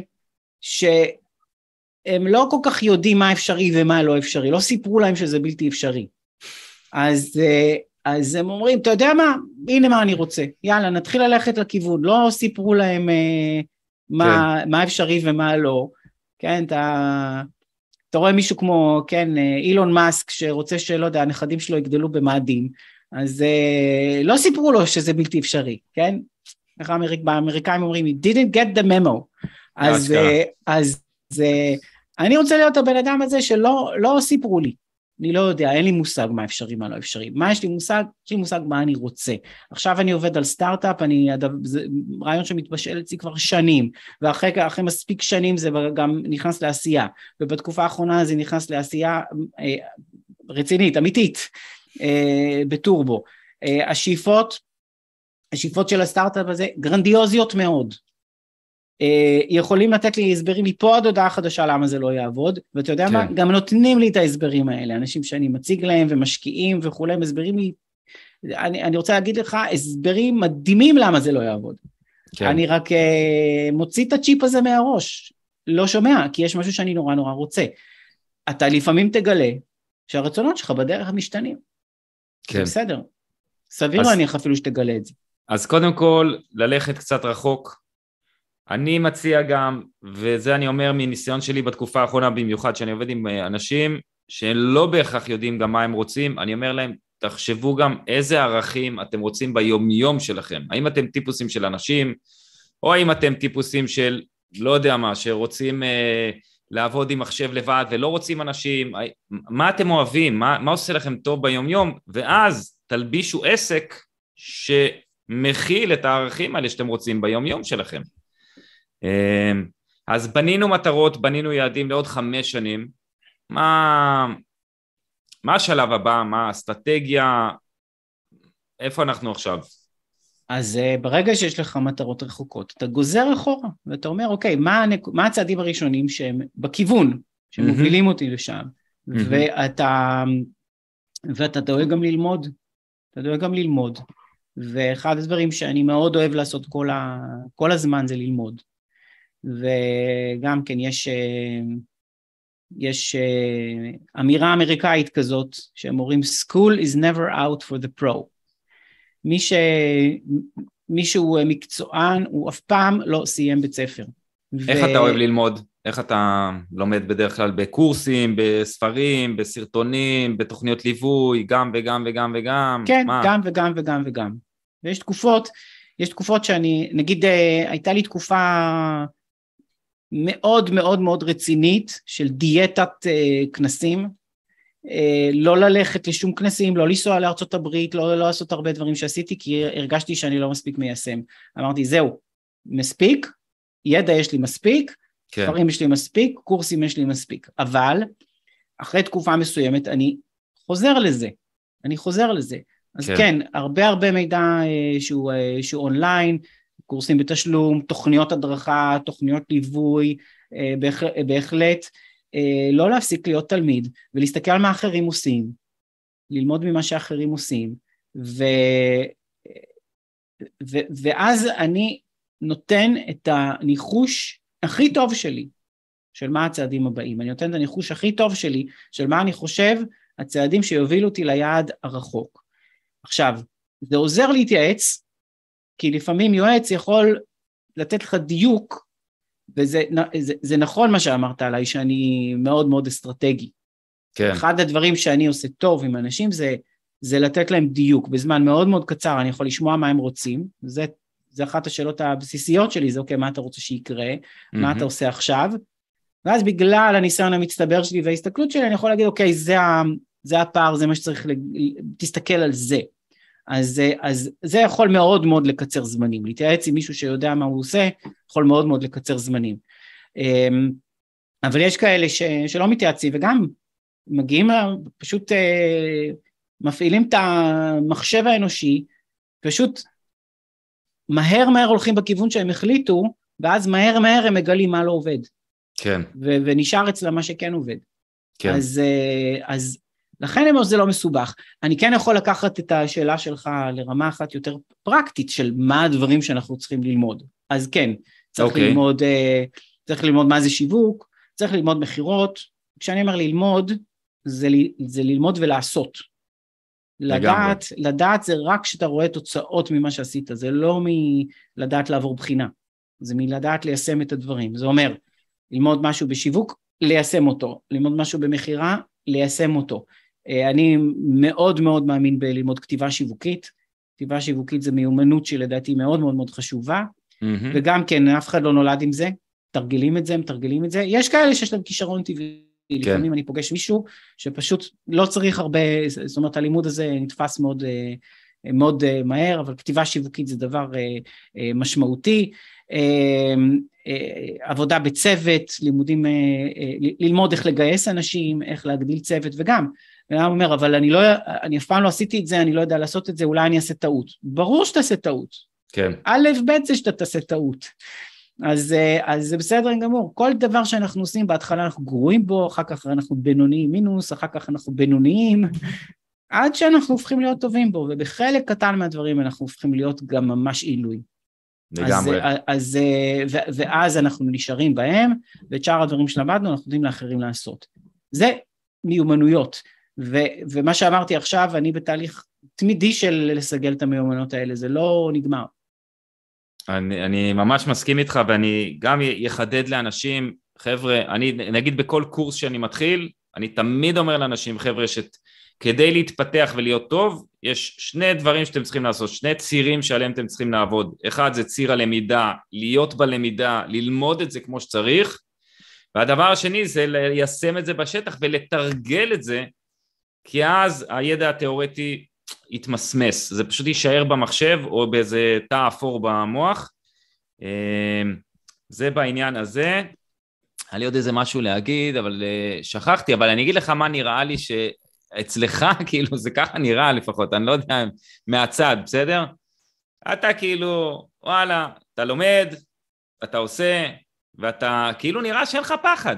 שהם לא כל כך יודעים מה אפשרי ומה לא אפשרי, לא סיפרו להם שזה בלתי אפשרי. אז, אז הם אומרים, אתה יודע מה, הנה מה אני רוצה, יאללה, נתחיל ללכת לכיוון, לא סיפרו להם אה, מה, כן. מה אפשרי ומה לא, כן, אתה... אתה רואה מישהו כמו, כן, אה, אילון מאסק, שרוצה שלא יודע, הנכדים שלו יגדלו במאדים, אז אה, לא סיפרו לו שזה בלתי אפשרי, כן? איך האמריק, האמריקאים אומרים, he didn't get the memo. אז, אה, אז אה, אני רוצה להיות הבן אדם הזה שלא לא סיפרו לי. אני לא יודע, אין לי מושג מה אפשרי, מה לא אפשרי. מה יש לי מושג? יש לי מושג מה אני רוצה. עכשיו אני עובד על סטארט-אפ, אני, זה רעיון שמתבשל אצלי כבר שנים, ואחרי מספיק שנים זה גם נכנס לעשייה, ובתקופה האחרונה זה נכנס לעשייה אה, רצינית, אמיתית, אה, בטורבו. אה, השאיפות, השאיפות של הסטארט-אפ הזה גרנדיוזיות מאוד. אה, יכולים לתת לי הסברים מפה עד הודעה חדשה למה זה לא יעבוד, ואתה יודע כן. מה? גם נותנים לי את ההסברים האלה, אנשים שאני מציג להם ומשקיעים וכולי, מסבירים לי, אני, אני רוצה להגיד לך, הסברים מדהימים למה זה לא יעבוד. כן. אני רק uh, מוציא את הצ'יפ הזה מהראש, לא שומע, כי יש משהו שאני נורא נורא רוצה. אתה לפעמים תגלה שהרצונות שלך בדרך משתנים. כן. זה בסדר. סביר להניח אז... אפילו שתגלה את זה. אז קודם כל, ללכת קצת רחוק, אני מציע גם, וזה אני אומר מניסיון שלי בתקופה האחרונה במיוחד, שאני עובד עם אה, אנשים שהם לא בהכרח יודעים גם מה הם רוצים, אני אומר להם, תחשבו גם איזה ערכים אתם רוצים ביומיום שלכם. האם אתם טיפוסים של אנשים, או האם אתם טיפוסים של, לא יודע מה, שרוצים אה, לעבוד עם מחשב לבד ולא רוצים אנשים, מה אתם אוהבים, מה, מה עושה לכם טוב ביומיום, ואז תלבישו עסק שמכיל את הערכים האלה שאתם רוצים ביומיום שלכם. אמ, אז בנינו מטרות, בנינו יעדים לעוד חמש שנים. מה, מה השלב הבא? מה האסטרטגיה? איפה אנחנו עכשיו? אז uh, ברגע שיש לך מטרות רחוקות, אתה גוזר אחורה, ואתה אומר, אוקיי, מה, הנק... מה הצעדים הראשונים שהם בכיוון, שמובילים mm-hmm. אותי לשם, mm-hmm. ואתה, ואתה דואג גם ללמוד, אתה דואג גם ללמוד, ואחד הדברים שאני מאוד אוהב לעשות כל, ה... כל הזמן זה ללמוד. וגם כן יש, אה, יש אה, אמירה אמריקאית כזאת, שהם אומרים school is never out for the pro. מי ש... מי שהוא מקצוען, הוא אף פעם לא סיים בית ספר. איך ו... אתה אוהב ללמוד? איך אתה לומד בדרך כלל בקורסים, בספרים, בסרטונים, בתוכניות ליווי, גם וגם וגם וגם? כן, מה? גם וגם וגם וגם. ויש תקופות, יש תקופות שאני, נגיד אה, הייתה לי תקופה מאוד מאוד מאוד רצינית של דיאטת אה, כנסים, אה, לא ללכת לשום כנסים, לא לנסוע לארצות הברית, לא, לא לעשות הרבה דברים שעשיתי, כי הרגשתי שאני לא מספיק מיישם. אמרתי, זהו, מספיק, ידע יש לי מספיק, כן. ספרים יש לי מספיק, קורסים יש לי מספיק, אבל אחרי תקופה מסוימת אני חוזר לזה, אני חוזר לזה. אז כן, כן הרבה הרבה מידע אה, שהוא, אה, שהוא אונליין, קורסים בתשלום, תוכניות הדרכה, תוכניות ליווי, אה, בהח, בהחלט אה, לא להפסיק להיות תלמיד ולהסתכל על מה אחרים עושים, ללמוד ממה שאחרים עושים, ו, ו, ואז אני נותן את הניחוש הכי טוב שלי של מה הצעדים הבאים. אני נותן את הניחוש הכי טוב שלי של מה אני חושב הצעדים שיובילו אותי ליעד הרחוק. עכשיו, זה עוזר להתייעץ, כי לפעמים יועץ יכול לתת לך דיוק, וזה זה, זה נכון מה שאמרת עליי, שאני מאוד מאוד אסטרטגי. כן. אחד הדברים שאני עושה טוב עם אנשים זה, זה לתת להם דיוק. בזמן מאוד מאוד קצר אני יכול לשמוע מה הם רוצים, זה זה אחת השאלות הבסיסיות שלי, זה אוקיי, מה אתה רוצה שיקרה, mm-hmm. מה אתה עושה עכשיו, ואז בגלל הניסיון המצטבר שלי וההסתכלות שלי, אני יכול להגיד, אוקיי, זה, ה, זה הפער, זה מה שצריך, לג... תסתכל על זה. אז, אז זה יכול מאוד מאוד לקצר זמנים, להתייעץ עם מישהו שיודע מה הוא עושה, יכול מאוד מאוד לקצר זמנים. אמ, אבל יש כאלה ש, שלא מתייעצים וגם מגיעים, פשוט אה, מפעילים את המחשב האנושי, פשוט מהר מהר הולכים בכיוון שהם החליטו, ואז מהר מהר הם מגלים מה לא עובד. כן. ו- ונשאר אצלם מה שכן עובד. כן. אז, אה, אז לכן זה לא מסובך. אני כן יכול לקחת את השאלה שלך לרמה אחת יותר פרקטית של מה הדברים שאנחנו צריכים ללמוד. אז כן, צריך okay. אוקיי. ללמוד, אה, צריך ללמוד מה זה שיווק, צריך ללמוד מכירות. כשאני אומר ללמוד, זה, זה ללמוד ולעשות. לדעת, לדעת זה רק כשאתה רואה תוצאות ממה שעשית, זה לא מלדעת לעבור בחינה, זה מלדעת ליישם את הדברים. זה אומר, ללמוד משהו בשיווק, ליישם אותו, ללמוד משהו במכירה, ליישם אותו. אה, אני מאוד מאוד מאמין בללמוד כתיבה שיווקית, כתיבה שיווקית זה מיומנות שלדעתי מאוד מאוד מאוד חשובה, mm-hmm. וגם כן, אף אחד לא נולד עם זה, תרגלים את זה, מתרגלים את זה, יש כאלה שיש להם כישרון טבעי כן. לפעמים אני פוגש מישהו שפשוט לא צריך הרבה, זאת אומרת הלימוד הזה נתפס מאוד, אה, מאוד אה, מהר, אבל כתיבה שיווקית זה דבר משמעותי. עבודה בצוות, לימודים, ללמוד איך לגייס אנשים, איך להגדיל צוות, וגם, אני אומר, אבל אני לא, אני אף פעם לא עשיתי את זה, אני לא יודע לעשות את זה, אולי אני אעשה טעות. ברור שתעשה טעות. כן. א', ב' זה שאתה תעשה טעות. אז, אה, אז זה בסדר גמור, כל דבר שאנחנו עושים בהתחלה אנחנו גרועים בו, אחר כך אנחנו בינוניים מינוס, אחר כך אנחנו בינוניים, עד שאנחנו הופכים להיות טובים בו, ובחלק קטן מהדברים אנחנו הופכים להיות גם ממש עילוי. לגמרי. אז, אז, אה, ו, ואז אנחנו נשארים בהם, ואת שאר הדברים שלמדנו אנחנו יודעים לאחרים לעשות. זה מיומנויות, ו, ומה שאמרתי עכשיו, אני בתהליך תמידי של לסגל את המיומנויות האלה, זה לא נגמר. אני, אני ממש מסכים איתך ואני גם יחדד לאנשים, חבר'ה, אני נגיד בכל קורס שאני מתחיל, אני תמיד אומר לאנשים, חבר'ה, שכדי להתפתח ולהיות טוב, יש שני דברים שאתם צריכים לעשות, שני צירים שעליהם אתם צריכים לעבוד. אחד זה ציר הלמידה, להיות בלמידה, ללמוד את זה כמו שצריך, והדבר השני זה ליישם את זה בשטח ולתרגל את זה, כי אז הידע התיאורטי יתמסמס, זה פשוט יישאר במחשב או באיזה תא אפור במוח. אמ, זה בעניין הזה. היה לי עוד איזה משהו להגיד, אבל אה, שכחתי, אבל אני אגיד לך מה נראה לי שאצלך, כאילו, זה ככה נראה לפחות, אני לא יודע, מהצד, בסדר? אתה כאילו, וואלה, אתה לומד, אתה עושה, ואתה כאילו נראה שאין לך פחד.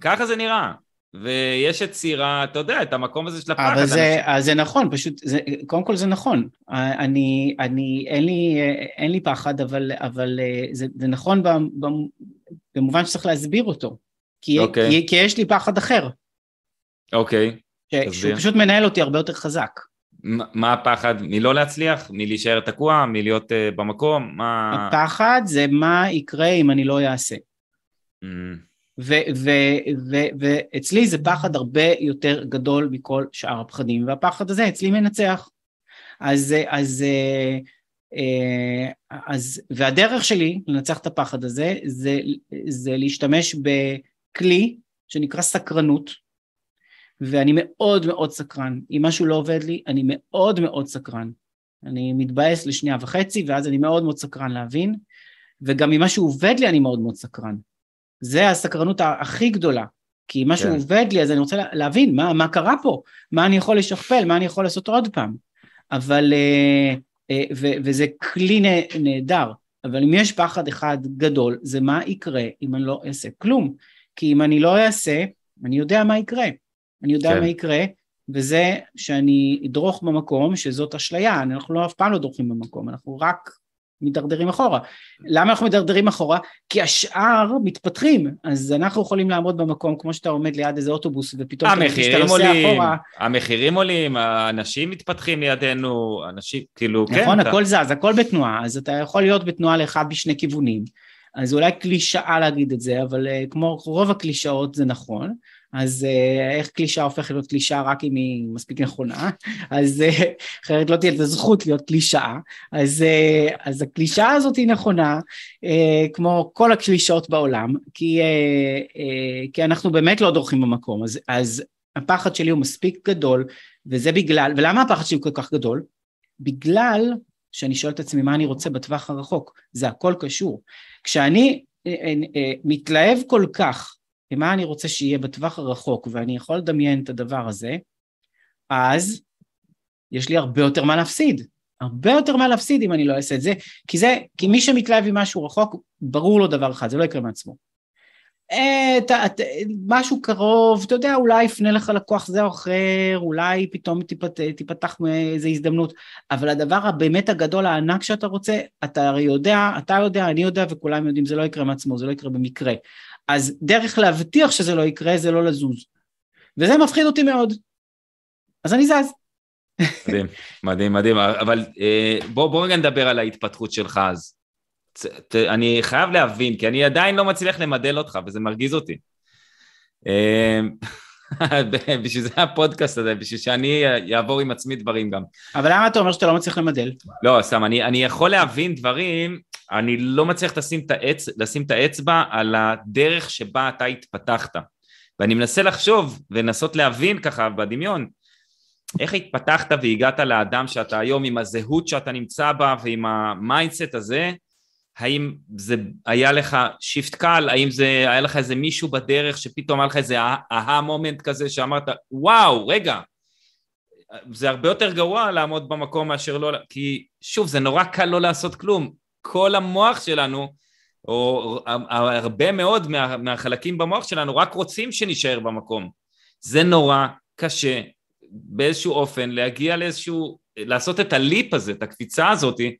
ככה זה נראה. ויש את סירה, אתה יודע, את המקום הזה של הפחד. אבל זה, אנשים... זה נכון, פשוט, זה, קודם כל זה נכון. אני, אני, אין לי, אין לי פחד, אבל, אבל זה, זה נכון במובן שצריך להסביר אותו. כי, okay. אוקיי. כי, כי יש לי פחד אחר. אוקיי, okay. שהוא פשוט מנהל אותי הרבה יותר חזק. מה הפחד? מלא להצליח? מלהישאר תקוע? מלהיות uh, במקום? מה... הפחד זה מה יקרה אם אני לא אעשה. Mm. ואצלי זה פחד הרבה יותר גדול מכל שאר הפחדים, והפחד הזה אצלי מנצח. אז, אז, אה, אה, אז, והדרך שלי לנצח את הפחד הזה זה, זה להשתמש בכלי שנקרא סקרנות, ואני מאוד מאוד סקרן. אם משהו לא עובד לי, אני מאוד מאוד סקרן. אני מתבאס לשנייה וחצי, ואז אני מאוד מאוד סקרן להבין, וגם אם משהו עובד לי, אני מאוד מאוד סקרן. זה הסקרנות הכי גדולה. כי משהו כן. עובד לי, אז אני רוצה להבין מה, מה קרה פה, מה אני יכול לשכפל, מה אני יכול לעשות עוד פעם. אבל, אה, אה, ו, וזה כלי נהדר, אבל אם יש פחד אחד גדול, זה מה יקרה אם אני לא אעשה כלום. כי אם אני לא אעשה, אני יודע מה יקרה. אני יודע כן. מה יקרה, וזה שאני אדרוך במקום, שזאת אשליה, אנחנו לא אף פעם לא דורכים במקום, אנחנו רק מידרדרים אחורה. למה אנחנו מידרדרים אחורה? כי השאר מתפתחים, אז אנחנו יכולים לעמוד במקום כמו שאתה עומד ליד איזה אוטובוס ופתאום המחירים עולים, אחורה. המחירים עולים, האנשים מתפתחים לידינו, אנשים, כאילו, נכון, כן. נכון, הכל אתה... זז, הכל בתנועה, אז אתה יכול להיות בתנועה לאחד בשני כיוונים. אז אולי קלישאה להגיד את זה, אבל uh, כמו רוב הקלישאות זה נכון, אז uh, איך קלישאה הופכת להיות קלישאה רק אם היא מספיק נכונה, אז uh, אחרת לא תהיה את הזכות להיות קלישאה, אז, uh, אז הקלישאה הזאת היא נכונה, כמו כל הקלישאות בעולם, כי, כי אנחנו באמת לא דורכים במקום, אז, אז הפחד שלי הוא מספיק גדול, וזה בגלל, ולמה הפחד שלי הוא כל כך גדול? בגלל שאני שואל את עצמי מה אני רוצה בטווח הרחוק, זה הכל קשור. כשאני אה, אה, אה, מתלהב כל כך למה אני רוצה שיהיה בטווח הרחוק ואני יכול לדמיין את הדבר הזה, אז יש לי הרבה יותר מה להפסיד. הרבה יותר מה להפסיד אם אני לא אעשה את זה, כי זה, כי מי שמתלהב עם משהו רחוק, ברור לו דבר אחד, זה לא יקרה מעצמו. את, את, משהו קרוב, אתה יודע, אולי יפנה לך לקוח זה או אחר, אולי פתאום תיפת, תיפתח איזו הזדמנות, אבל הדבר הבאמת הגדול, הענק שאתה רוצה, אתה הרי יודע, אתה יודע, אני יודע וכולם יודעים, זה לא יקרה מעצמו, זה לא יקרה במקרה. אז דרך להבטיח שזה לא יקרה, זה לא לזוז. וזה מפחיד אותי מאוד. אז אני זז. מדהים, מדהים, מדהים, אבל אה, בוא, בוא רגע נדבר על ההתפתחות שלך אז. אני חייב להבין, כי אני עדיין לא מצליח למדל אותך, וזה מרגיז אותי. אמ, בשביל זה הפודקאסט הזה, בשביל שאני אעבור עם עצמי דברים גם. אבל למה אתה אומר שאתה לא מצליח למדל? לא, סתם, אני, אני יכול להבין דברים, אני לא מצליח לשים את, האצ... לשים את האצבע על הדרך שבה אתה התפתחת. ואני מנסה לחשוב ולנסות להבין ככה בדמיון, איך התפתחת והגעת לאדם שאתה היום עם הזהות שאתה נמצא בה ועם ה mindset הזה, האם זה היה לך shift קל, האם זה היה לך איזה מישהו בדרך שפתאום היה לך איזה אהה מומנט כזה שאמרת וואו רגע זה הרבה יותר גרוע לעמוד במקום מאשר לא, כי שוב זה נורא קל לא לעשות כלום, כל המוח שלנו או הרבה מאוד מה, מהחלקים במוח שלנו רק רוצים שנשאר במקום, זה נורא קשה באיזשהו אופן להגיע לאיזשהו, לעשות את הליפ הזה, את הקפיצה הזאתי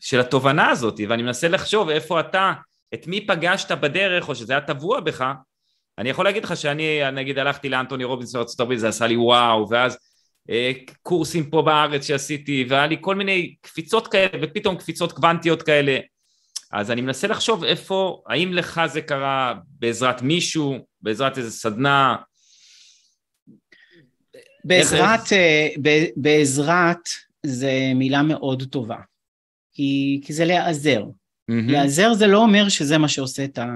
של התובנה הזאת, ואני מנסה לחשוב איפה אתה, את מי פגשת בדרך, או שזה היה טבוע בך, אני יכול להגיד לך שאני, נגיד הלכתי לאנטוני רובינס בארצות הברית, זה עשה לי וואו, ואז קורסים פה בארץ שעשיתי, והיה לי כל מיני קפיצות כאלה, ופתאום קפיצות קוונטיות כאלה, אז אני מנסה לחשוב איפה, האם לך זה קרה בעזרת מישהו, בעזרת איזה סדנה? בעזרת, איך... אה, בעזרת זה מילה מאוד טובה. כי, כי זה להיעזר. Mm-hmm. להיעזר זה לא אומר שזה מה שעושה את ה...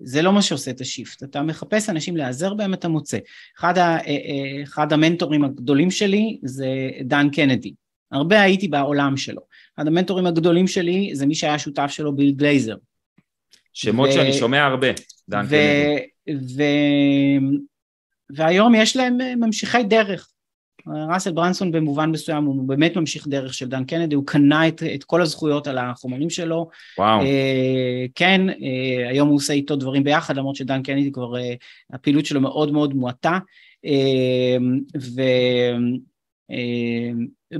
זה לא מה שעושה את ה shift, אתה מחפש אנשים להיעזר בהם אתה מוצא. אחד, ה, אה, אה, אחד המנטורים הגדולים שלי זה דן קנדי, הרבה הייתי בעולם שלו. אחד המנטורים הגדולים שלי זה מי שהיה שותף שלו ביל גלייזר. שמות ו... שאני שומע הרבה, דן ו... קנדי. ו... והיום יש להם ממשיכי דרך. ראסל ברנסון במובן מסוים הוא באמת ממשיך דרך של דן קנדי, הוא קנה את, את כל הזכויות על החומרים שלו. וואו. כן, היום הוא עושה איתו דברים ביחד, למרות שדן קנדי כבר, הפעילות שלו מאוד מאוד מועטה. ו...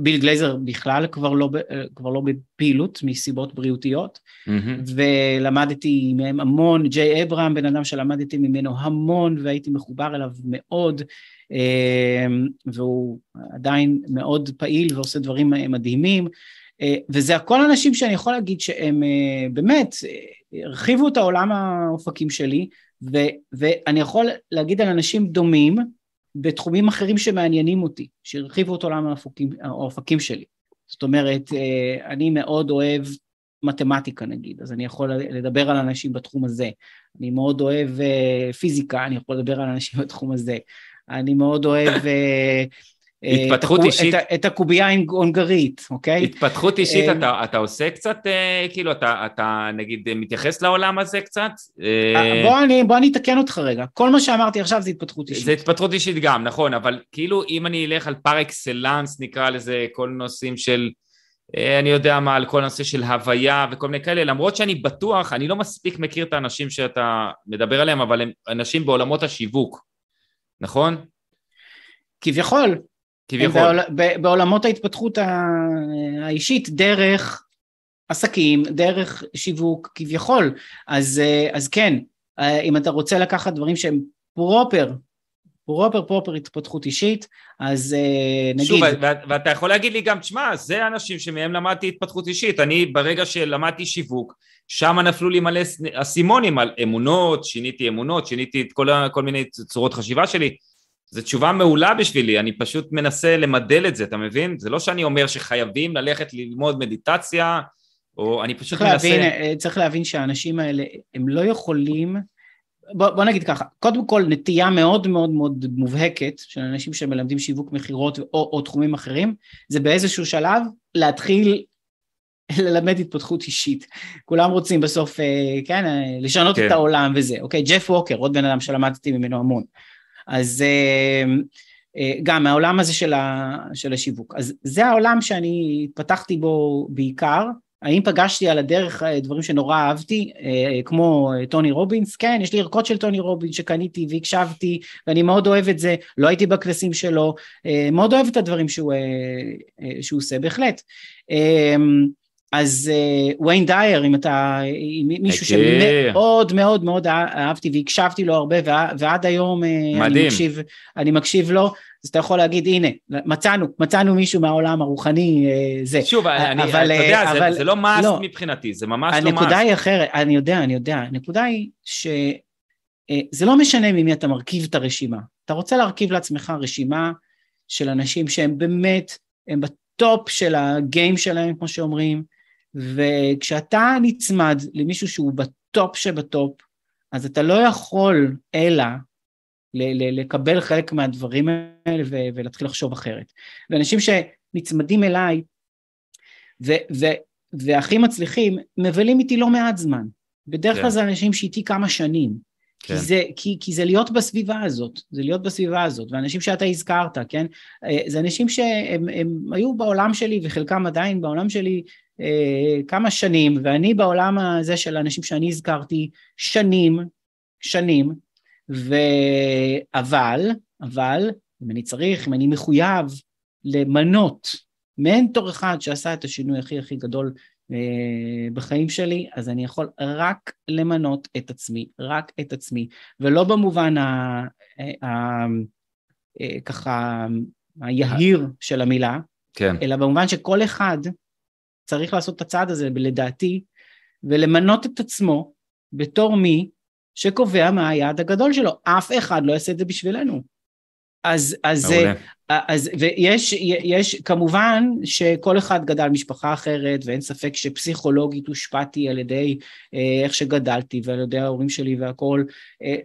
ביל גלייזר בכלל כבר לא, כבר לא בפעילות מסיבות בריאותיות, mm-hmm. ולמדתי מהם המון, ג'יי אברהם, בן אדם שלמדתי ממנו המון והייתי מחובר אליו מאוד, והוא עדיין מאוד פעיל ועושה דברים מדהימים, וזה הכל אנשים שאני יכול להגיד שהם באמת הרחיבו את העולם האופקים שלי, ו, ואני יכול להגיד על אנשים דומים, בתחומים אחרים שמעניינים אותי, שהרחיבו את עולם האופקים, האופקים שלי. זאת אומרת, אה, אני מאוד אוהב מתמטיקה נגיד, אז אני יכול לדבר על אנשים בתחום הזה. אני מאוד אוהב אה, פיזיקה, אני יכול לדבר על אנשים בתחום הזה. אני מאוד אוהב אה, התפתחות את, אישית... את, את הקובייה ההונגרית, אוקיי? התפתחות אישית, אתה, אתה עושה קצת, כאילו, אתה, אתה נגיד מתייחס לעולם הזה קצת? בוא אני, בוא אני אתקן אותך רגע, כל מה שאמרתי עכשיו זה התפתחות אישית. זה התפתחות אישית גם, נכון, אבל כאילו אם אני אלך על פר אקסלנס, נקרא לזה, כל נושאים של, אני יודע מה, על כל נושא של הוויה וכל מיני כאלה, למרות שאני בטוח, אני לא מספיק מכיר את האנשים שאתה מדבר עליהם, אבל הם אנשים בעולמות השיווק, נכון? כביכול, כביכול. בעול, בעולמות ההתפתחות האישית דרך עסקים, דרך שיווק כביכול, אז, אז כן, אם אתה רוצה לקחת דברים שהם פרופר, פרופר פרופר התפתחות אישית, אז נגיד... שוב, ואתה יכול להגיד לי גם, תשמע, זה אנשים שמהם למדתי התפתחות אישית, אני ברגע שלמדתי שיווק, שם נפלו לי מלא אסימונים על אמונות, שיניתי אמונות, שיניתי את כל, כל מיני צורות חשיבה שלי, זו תשובה מעולה בשבילי, אני פשוט מנסה למדל את זה, אתה מבין? זה לא שאני אומר שחייבים ללכת ללמוד מדיטציה, או אני פשוט צריך מנסה... להבין, אה, צריך להבין שהאנשים האלה, הם לא יכולים... בוא, בוא נגיד ככה, קודם כל נטייה מאוד מאוד מאוד מובהקת של אנשים שמלמדים שיווק מכירות או, או תחומים אחרים, זה באיזשהו שלב להתחיל ללמד התפתחות אישית. כולם רוצים בסוף, אה, כן, אה, לשנות כן. את העולם וזה, אוקיי? ג'ף ווקר, עוד בן אדם שלמדתי ממנו המון. אז אה, אה, גם מהעולם הזה של, ה, של השיווק. אז זה העולם שאני התפתחתי בו בעיקר. האם פגשתי על הדרך אה, דברים שנורא אהבתי, כמו טוני רובינס? כן, יש לי ערכות של טוני רובינס שקניתי והקשבתי, ואני מאוד אוהב את זה, לא הייתי בכנסים שלו, מאוד אוהב את הדברים שהוא, שהוא עושה, בהחלט. אז ויין uh, דייר, אם אתה, אם מישהו שמאוד מאוד מאוד אהבתי והקשבתי לו הרבה ועד היום אני מקשיב, אני מקשיב לו, אז אתה יכול להגיד הנה מצאנו, מצאנו מישהו מהעולם הרוחני uh, זה. שוב, אני, אבל, אתה יודע, אבל, זה, זה לא מאסט לא, מבחינתי, זה ממש לא מאסט. הנקודה היא אחרת, אני יודע, אני יודע, הנקודה היא שזה לא משנה ממי אתה מרכיב את הרשימה, אתה רוצה להרכיב לעצמך רשימה של אנשים שהם באמת, הם ב top של ה game שלהם כמו שאומרים, וכשאתה נצמד למישהו שהוא ב top שב top, אז אתה לא יכול אלא לקבל חלק מהדברים האלה ו- ולהתחיל לחשוב אחרת. ואנשים שנצמדים אליי ו- ו- והכי מצליחים, מבלים איתי לא מעט זמן. בדרך כלל כן. זה אנשים שאיתי כמה שנים. כן. כי, זה, כי, כי זה להיות בסביבה הזאת, זה להיות בסביבה הזאת, ואנשים שאתה הזכרת, כן? אה, זה אנשים שהם היו בעולם שלי וחלקם עדיין בעולם שלי אה, כמה שנים, ואני בעולם הזה של האנשים שאני הזכרתי שנים, שנים, ו... אבל, אבל, אם אני צריך, אם אני מחויב למנות מנטור אחד שעשה את השינוי הכי הכי גדול אה, בחיים שלי, אז אני יכול רק למנות את עצמי, רק את עצמי, ולא במובן ה... ה... ה... אה, ככה היהיר של המילה, כן. אלא במובן שכל אחד צריך לעשות את הצעד הזה, לדעתי, ולמנות את עצמו בתור מי שקובע מה היעד הגדול שלו. אף אחד לא יעשה את זה בשבילנו. אז, אז, אז ויש יש, כמובן שכל אחד גדל משפחה אחרת ואין ספק שפסיכולוגית הושפעתי על ידי אה, איך שגדלתי ועל ידי ההורים שלי והכל אה,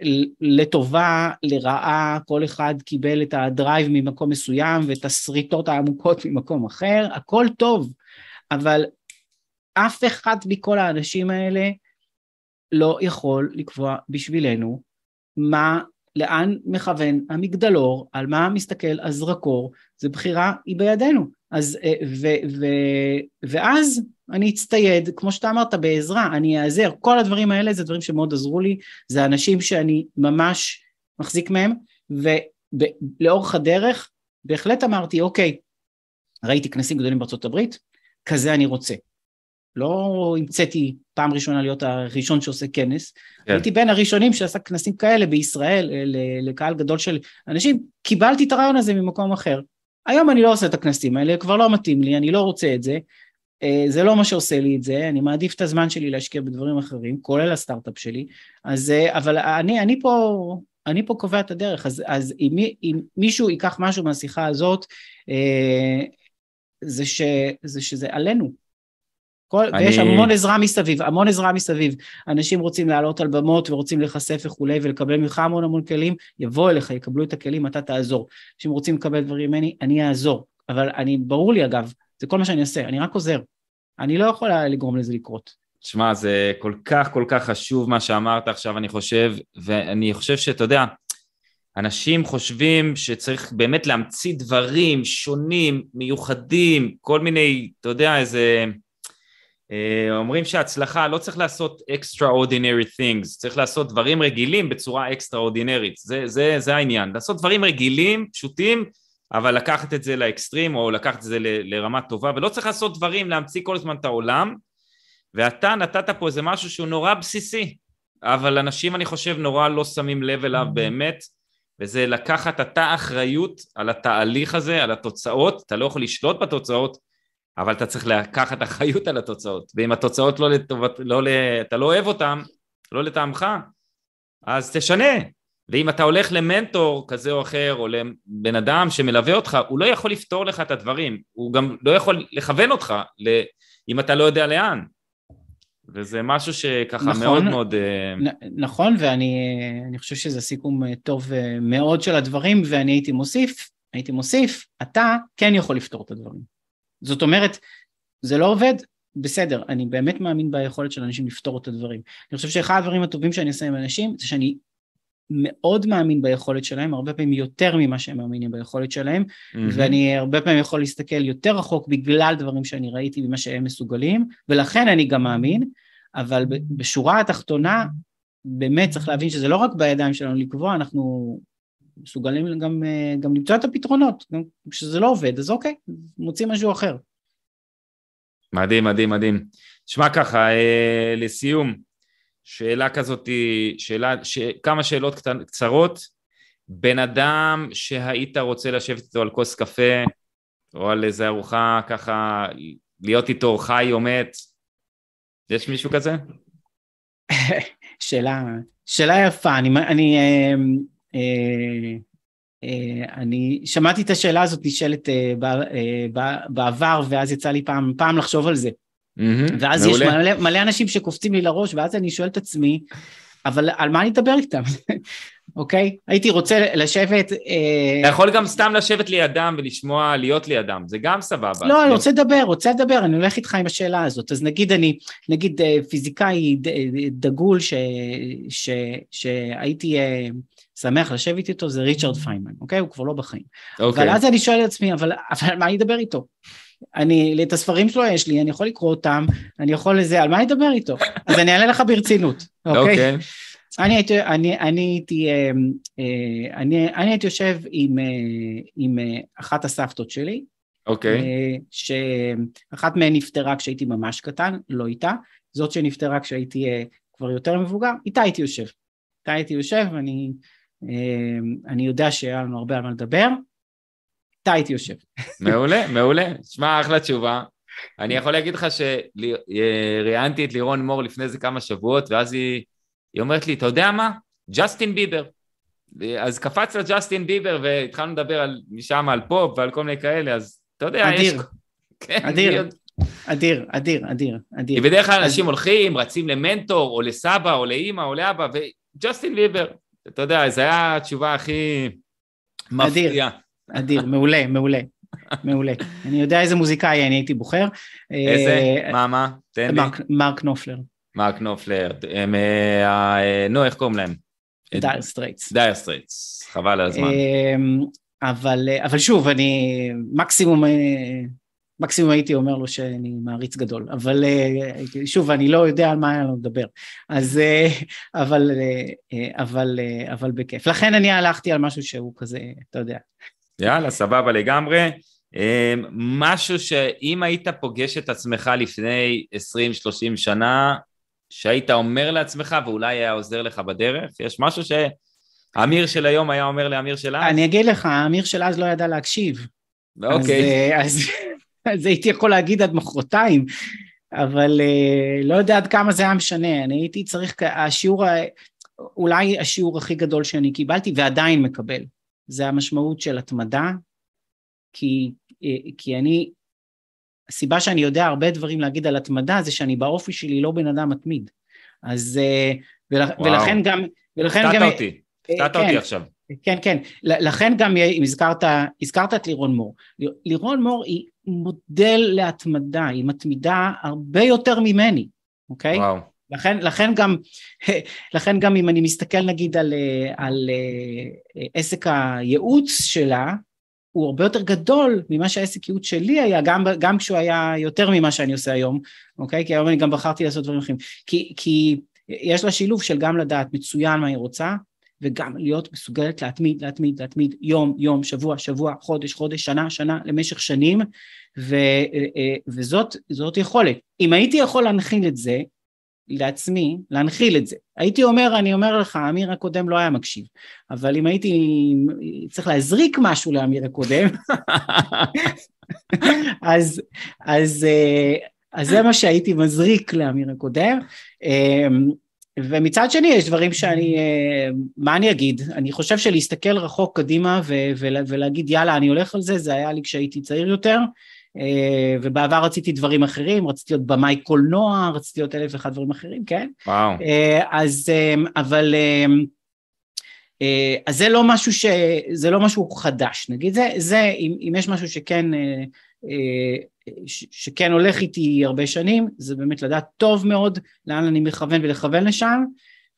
לטובה, לרעה, כל אחד קיבל את הדרייב ממקום מסוים ואת השריטות העמוקות ממקום אחר, הכל טוב, אבל אף אחד מכל האנשים האלה לא יכול לקבוע בשבילנו מה לאן מכוון המגדלור, על מה מסתכל הזרקור, זה בחירה, היא בידינו. אז, אה, ו, ו, ואז אני אצטייד, כמו שאתה אמרת, בעזרה, אני אעזר, כל הדברים האלה זה דברים שמאוד עזרו לי, זה אנשים שאני ממש מחזיק מהם, ולאורך הדרך בהחלט אמרתי, אוקיי, ראיתי כנסים גדולים בארצות הברית, כזה אני רוצה. לא המצאתי פעם ראשונה להיות הראשון שעושה כנס, כן. הייתי בין הראשונים שעשה כנסים כאלה בישראל לקהל גדול של אנשים, קיבלתי את הרעיון הזה ממקום אחר. היום אני לא עושה את הכנסים האלה, כבר לא מתאים לי, אני לא רוצה את זה, אה, זה לא מה שעושה לי את זה, אני מעדיף את הזמן שלי להשקיע בדברים אחרים, כולל הסטארט-אפ שלי, אז, אה, אבל אני, אני פה, אני פה קובע את הדרך, אז, אז אם, אם מישהו ייקח משהו מהשיחה הזאת, אה, זה, ש, זה שזה עלינו, כל, אני... ויש המון עזרה מסביב, המון עזרה מסביב. אנשים רוצים לעלות על במות ורוצים להיחשף וכולי ולקבל ממך המון המון כלים, יבואו אליך, יקבלו את הכלים, אתה תעזור. אנשים רוצים לקבל דברים ממני, אני אעזור. אבל אני, ברור לי אגב, זה כל מה שאני אעשה, אני רק עוזר. אני לא יכולה לגרום לזה לקרות. שמע, זה כל כך כל כך חשוב מה שאמרת עכשיו, אני חושב, ואני חושב שאתה יודע, אנשים חושבים שצריך באמת להמציא דברים שונים, מיוחדים, כל מיני, אתה יודע, איזה... אה, אומרים שהצלחה לא צריך לעשות extraordinary things, צריך לעשות דברים רגילים בצורה extraordinarית, זה, זה, זה העניין, לעשות דברים רגילים, פשוטים, אבל לקחת את זה לאקסטרים או לקחת את זה ל, לרמה טובה, ולא צריך לעשות דברים, להמציא כל הזמן את העולם, ואתה נתת פה איזה משהו שהוא נורא בסיסי, אבל אנשים אני חושב נורא לא שמים לב אליו mm-hmm. באמת, וזה לקחת אתה אחריות על התהליך הזה, על התוצאות, אתה לא יכול לשלוט בתוצאות, אבל אתה צריך לקחת אחריות על התוצאות, ואם התוצאות לא לטובת, לא, אתה לא אוהב אותן, לא לטעמך, אז תשנה. ואם אתה הולך למנטור כזה או אחר, או לבן אדם שמלווה אותך, הוא לא יכול לפתור לך את הדברים, הוא גם לא יכול לכוון אותך, אם אתה לא יודע לאן. וזה משהו שככה נכון, מאוד מאוד... אה, נ- נכון, ואני חושב שזה סיכום אה, טוב אה, מאוד של הדברים, ואני הייתי מוסיף, הייתי מוסיף, אתה כן יכול לפתור את הדברים. זאת אומרת, זה לא עובד, בסדר, אני באמת מאמין ביכולת של אנשים לפתור את הדברים. אני חושב שאחד הדברים הטובים שאני עושה עם אנשים, זה שאני מאוד מאמין ביכולת שלהם, הרבה פעמים יותר ממה שהם מאמינים ביכולת שלהם, mm-hmm. ואני הרבה פעמים יכול להסתכל יותר רחוק בגלל דברים שאני ראיתי ממה שהם מסוגלים, ולכן אני גם מאמין, אבל בשורה התחתונה, באמת צריך להבין שזה לא רק בידיים שלנו לקבוע, אנחנו מסוגלים גם, אה, גם למצוא את הפתרונות, גם כשזה לא עובד, אז אוקיי, מוצאים משהו אחר. מדהים, מדהים, מדהים. תשמע ככה, אה, לסיום, שאלה כזאת, שאלה, ש... כמה שאלות קצרות. בן אדם שהיית רוצה לשבת איתו על כוס קפה, או על איזה ארוחה ככה, להיות איתו חי או מת, יש מישהו כזה? שאלה, שאלה יפה, אני, אני אה, אני שמעתי את השאלה הזאת נשאלת אה, בעבר, ואז יצא לי פעם, פעם לחשוב על זה. Mm-hmm, ואז מעולה. יש מלא, מלא אנשים שקופצים לי לראש, ואז אני שואל את עצמי, אבל על מה אני אדבר איתם? אוקיי? הייתי רוצה לשבת... אתה יכול גם סתם לשבת לידם ולשמוע, להיות לידם, זה גם סבבה. לא, אני רוצה לדבר, רוצה לדבר, אני הולך איתך עם השאלה הזאת. אז נגיד אני, נגיד פיזיקאי דגול שהייתי... שמח לשבת איתו זה ריצ'רד פיינמן, אוקיי? הוא כבר לא בחיים. אוקיי. אבל אז אני שואל את עצמי, אבל, אבל מה אני אדבר איתו? אני, את הספרים שלו יש לי, אני יכול לקרוא אותם, אני יכול לזה, על מה אני אדבר איתו? אז אני אענה לך ברצינות, אוקיי? אוקיי. אני הייתי, אני, אני הייתי, אה, אה, אני, אני הייתי יושב עם, אה, עם אחת הסבתות שלי, אוקיי. שאחת מהן נפטרה כשהייתי ממש קטן, לא איתה, זאת שנפטרה כשהייתי כבר יותר מבוגר, איתה הייתי יושב. איתה הייתי יושב, ואני אמ, אני יודע שהיה לנו הרבה על מה לדבר, אתה הייתי יושב. מעולה, מעולה. שמע, אחלה תשובה. אני יכול להגיד לך שראיינתי את לירון מור לפני איזה כמה שבועות, ואז היא, היא אומרת לי, אתה יודע מה? ג'סטין ביבר. אז קפץ לה ג'סטין ביבר, והתחלנו לדבר על, משם על פופ ועל כל מיני כאלה, אז אתה יודע, אדיר. יש... כן, אדיר. אדיר, אדיר, אדיר, אדיר. כי בדרך כלל אנשים הולכים, רצים למנטור, או לסבא, או לאימא, או לאבא, וג'סטין ביבר. אתה יודע, זו הייתה התשובה הכי מפתיעה. אדיר, מעולה, מעולה. מעולה. אני יודע איזה מוזיקאי אני הייתי בוחר. איזה? אה, מה, מה? תן לי. מרק נופלר. מרק נופלר. אה, אה, נו, איך קוראים להם? דייר סטרייטס. דייר סטרייטס, חבל על הזמן. אמ, אבל, אבל שוב, אני מקסימום, מקסימום הייתי אומר לו שאני מעריץ גדול, אבל שוב, אני לא יודע על מה היה לנו לדבר, אז, אבל, אבל, אבל בכיף. לכן אני הלכתי על משהו שהוא כזה, אתה יודע. יאללה, סבבה לגמרי. אמ, משהו שאם היית פוגש את עצמך לפני 20-30 שנה, שהיית אומר לעצמך ואולי היה עוזר לך בדרך? יש משהו שהאמיר של היום היה אומר לאמיר של אז? אני אגיד לך, האמיר של אז לא ידע להקשיב. אוקיי. אז, אז, אז הייתי יכול להגיד עד מחרתיים, אבל אה, לא יודע עד כמה זה היה משנה. אני הייתי צריך, השיעור, אולי השיעור הכי גדול שאני קיבלתי ועדיין מקבל, זה המשמעות של התמדה, כי, אה, כי אני, הסיבה שאני יודע הרבה דברים להגיד על התמדה זה שאני באופי שלי לא בן אדם מתמיד. אז, אה, ול, ולכן גם, ולכן גם... הפתעת אותי, הפתעת כן, אותי עכשיו. כן, כן, לכן גם אם הזכרת, הזכרת את לירון מור. לירון מור היא מודל להתמדה, היא מתמידה הרבה יותר ממני, אוקיי? וואו. לכן, לכן, גם, לכן גם אם אני מסתכל נגיד על, אה, על עסק הייעוץ שלה, הוא הרבה יותר גדול ממה שהעסק ייעוץ שלי היה, גם, גם כשהוא היה יותר ממה שאני עושה היום, אוקיי? כי היום אני גם בחרתי לעשות דברים אחרים. כי, כי יש לה שילוב של גם לדעת מצוין מה היא רוצה, וגם להיות מסוגלת להתמיד, להתמיד, להתמיד, יום, יום, שבוע, שבוע, חודש, חודש, שנה, שנה, למשך שנים, ו, וזאת יכולת. אם הייתי יכול להנחיל את זה, לעצמי להנחיל את זה. הייתי אומר, אני אומר לך, האמיר הקודם לא היה מקשיב, אבל אם הייתי צריך להזריק משהו לאמיר הקודם, אז, אז, אה, אז זה מה שהייתי מזריק לאמיר הקודם. אמ, ומצד שני יש דברים שאני, אה, מה אני אגיד? אני חושב שלהסתכל רחוק קדימה ולהגיד יאללה אני הולך על זה, זה היה לי כשהייתי צעיר יותר, ובעבר רציתי דברים אחרים, רציתי להיות במאי קולנוע, רציתי להיות אלף ואחד דברים אחרים, כן? וואו. אה, אז, אה, אבל, אז זה לא משהו ש... זה לא משהו חדש, נגיד, זה, זה אם, אם יש משהו שכן, שכן הולך איתי הרבה שנים, זה באמת לדעת טוב מאוד לאן אני מכוון ולכוון לשם,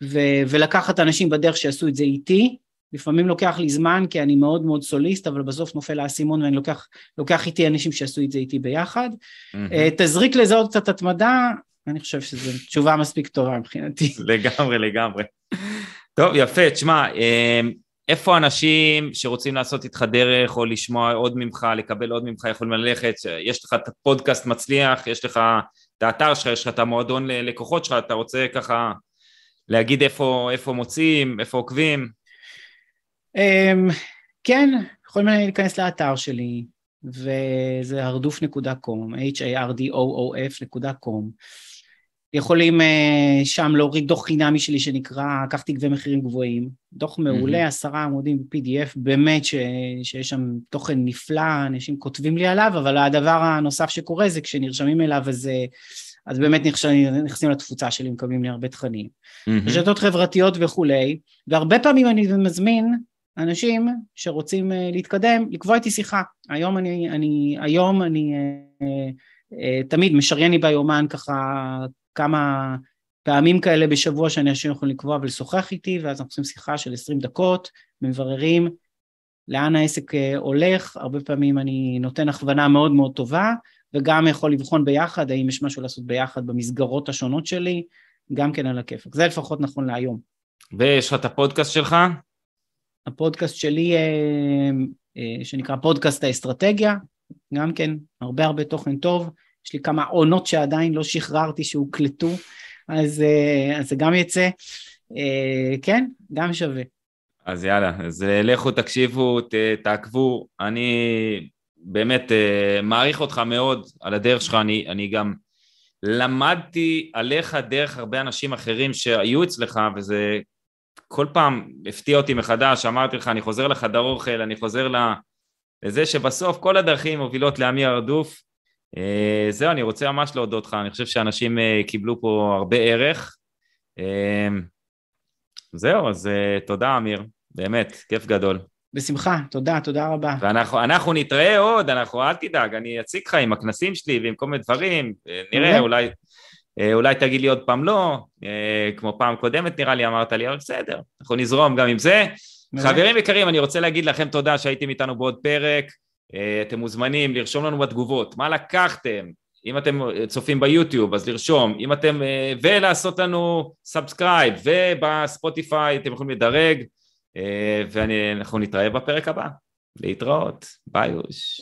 ו, ולקחת אנשים בדרך שיעשו את זה איתי, לפעמים לוקח לי זמן כי אני מאוד מאוד סוליסט, אבל בסוף נופל האסימון ואני לוקח, לוקח איתי אנשים שעשו את זה איתי ביחד. Mm-hmm. תזריק לזה עוד קצת התמדה, אני חושב שזו תשובה מספיק טובה מבחינתי. לגמרי, לגמרי. טוב, יפה, תשמע, אה, איפה אנשים שרוצים לעשות איתך דרך או לשמוע עוד ממך, לקבל עוד ממך, יכולים ללכת, יש לך את הפודקאסט מצליח, יש לך את האתר שלך, יש לך את המועדון ללקוחות שלך, אתה רוצה ככה להגיד איפה, איפה מוצאים, איפה עוקבים? Um, כן, יכולים להיכנס לאתר שלי, וזה הרדוף.com, h-a-r-d-o-o-f.com. יכולים uh, שם להוריד דוח חינמי שלי שנקרא קח תגבי מחירים גבוהים, דוח מעולה, עשרה עמודים ב-PDF, באמת ש, שיש שם תוכן נפלא, אנשים כותבים לי עליו, אבל הדבר הנוסף שקורה זה כשנרשמים אליו אז, אז באמת נכנסים, נכנסים לתפוצה שלי, מקבלים לי הרבה תכנים. רשתות חברתיות וכולי, והרבה פעמים אני מזמין אנשים שרוצים אה, להתקדם, לקבוע איתי שיחה. היום אני, אני, היום אני אה, אה, תמיד משריין לי ביומן ככה כמה פעמים כאלה בשבוע שאנשים יכולים לקבוע ולשוחח איתי, ואז אנחנו עושים שיחה של 20 דקות, מבררים לאן העסק הולך, הרבה פעמים אני נותן הכוונה מאוד מאוד טובה, וגם יכול לבחון ביחד האם יש משהו לעשות ביחד במסגרות השונות שלי, גם כן על הכיפק. זה לפחות נכון להיום. ויש לך את הפודקאסט שלך? הפודקאסט שלי אה, אה, שנקרא פודקאסט האסטרטגיה, גם כן הרבה הרבה תוכן טוב, יש לי כמה עונות שעדיין לא שחררתי שהוקלטו, אז, אה, אז זה גם יצא, כן, גם שווה. אז יאללה, אז לכו תקשיבו, ת, תעקבו, אני באמת מעריך אותך מאוד על הדרך שלך, אני, אני גם למדתי עליך דרך הרבה אנשים אחרים שהיו אצלך, וזה כל פעם הפתיע אותי מחדש, אמרתי לך, אני חוזר לחדר אוכל, אני חוזר לזה שבסוף כל הדרכים מובילות לעמי הרדוף. אה, זהו, אני רוצה ממש להודות לך, אני חושב שאנשים אה, קיבלו פה הרבה ערך. אה, זהו, אז תודה אמיר, באמת, כיף גדול. בשמחה, תודה, תודה רבה. ואנחנו נתראה עוד, אנחנו, אל תדאג, אני אציג לך עם הכנסים שלי ועם כל מיני דברים, נראה, אולי אולי תגיד לי עוד פעם לא, כמו פעם קודמת נראה לי אמרת לי, אבל בסדר, אנחנו נזרום גם עם זה. חברים יקרים, אני רוצה להגיד לכם תודה שהייתם איתנו בעוד פרק. אתם מוזמנים לרשום לנו בתגובות מה לקחתם, אם אתם צופים ביוטיוב אז לרשום, אם אתם, ולעשות לנו subscribe, ובספוטיפיי אתם יכולים לדרג, ואנחנו נתראה בפרק הבא. להתראות, ביי אוש.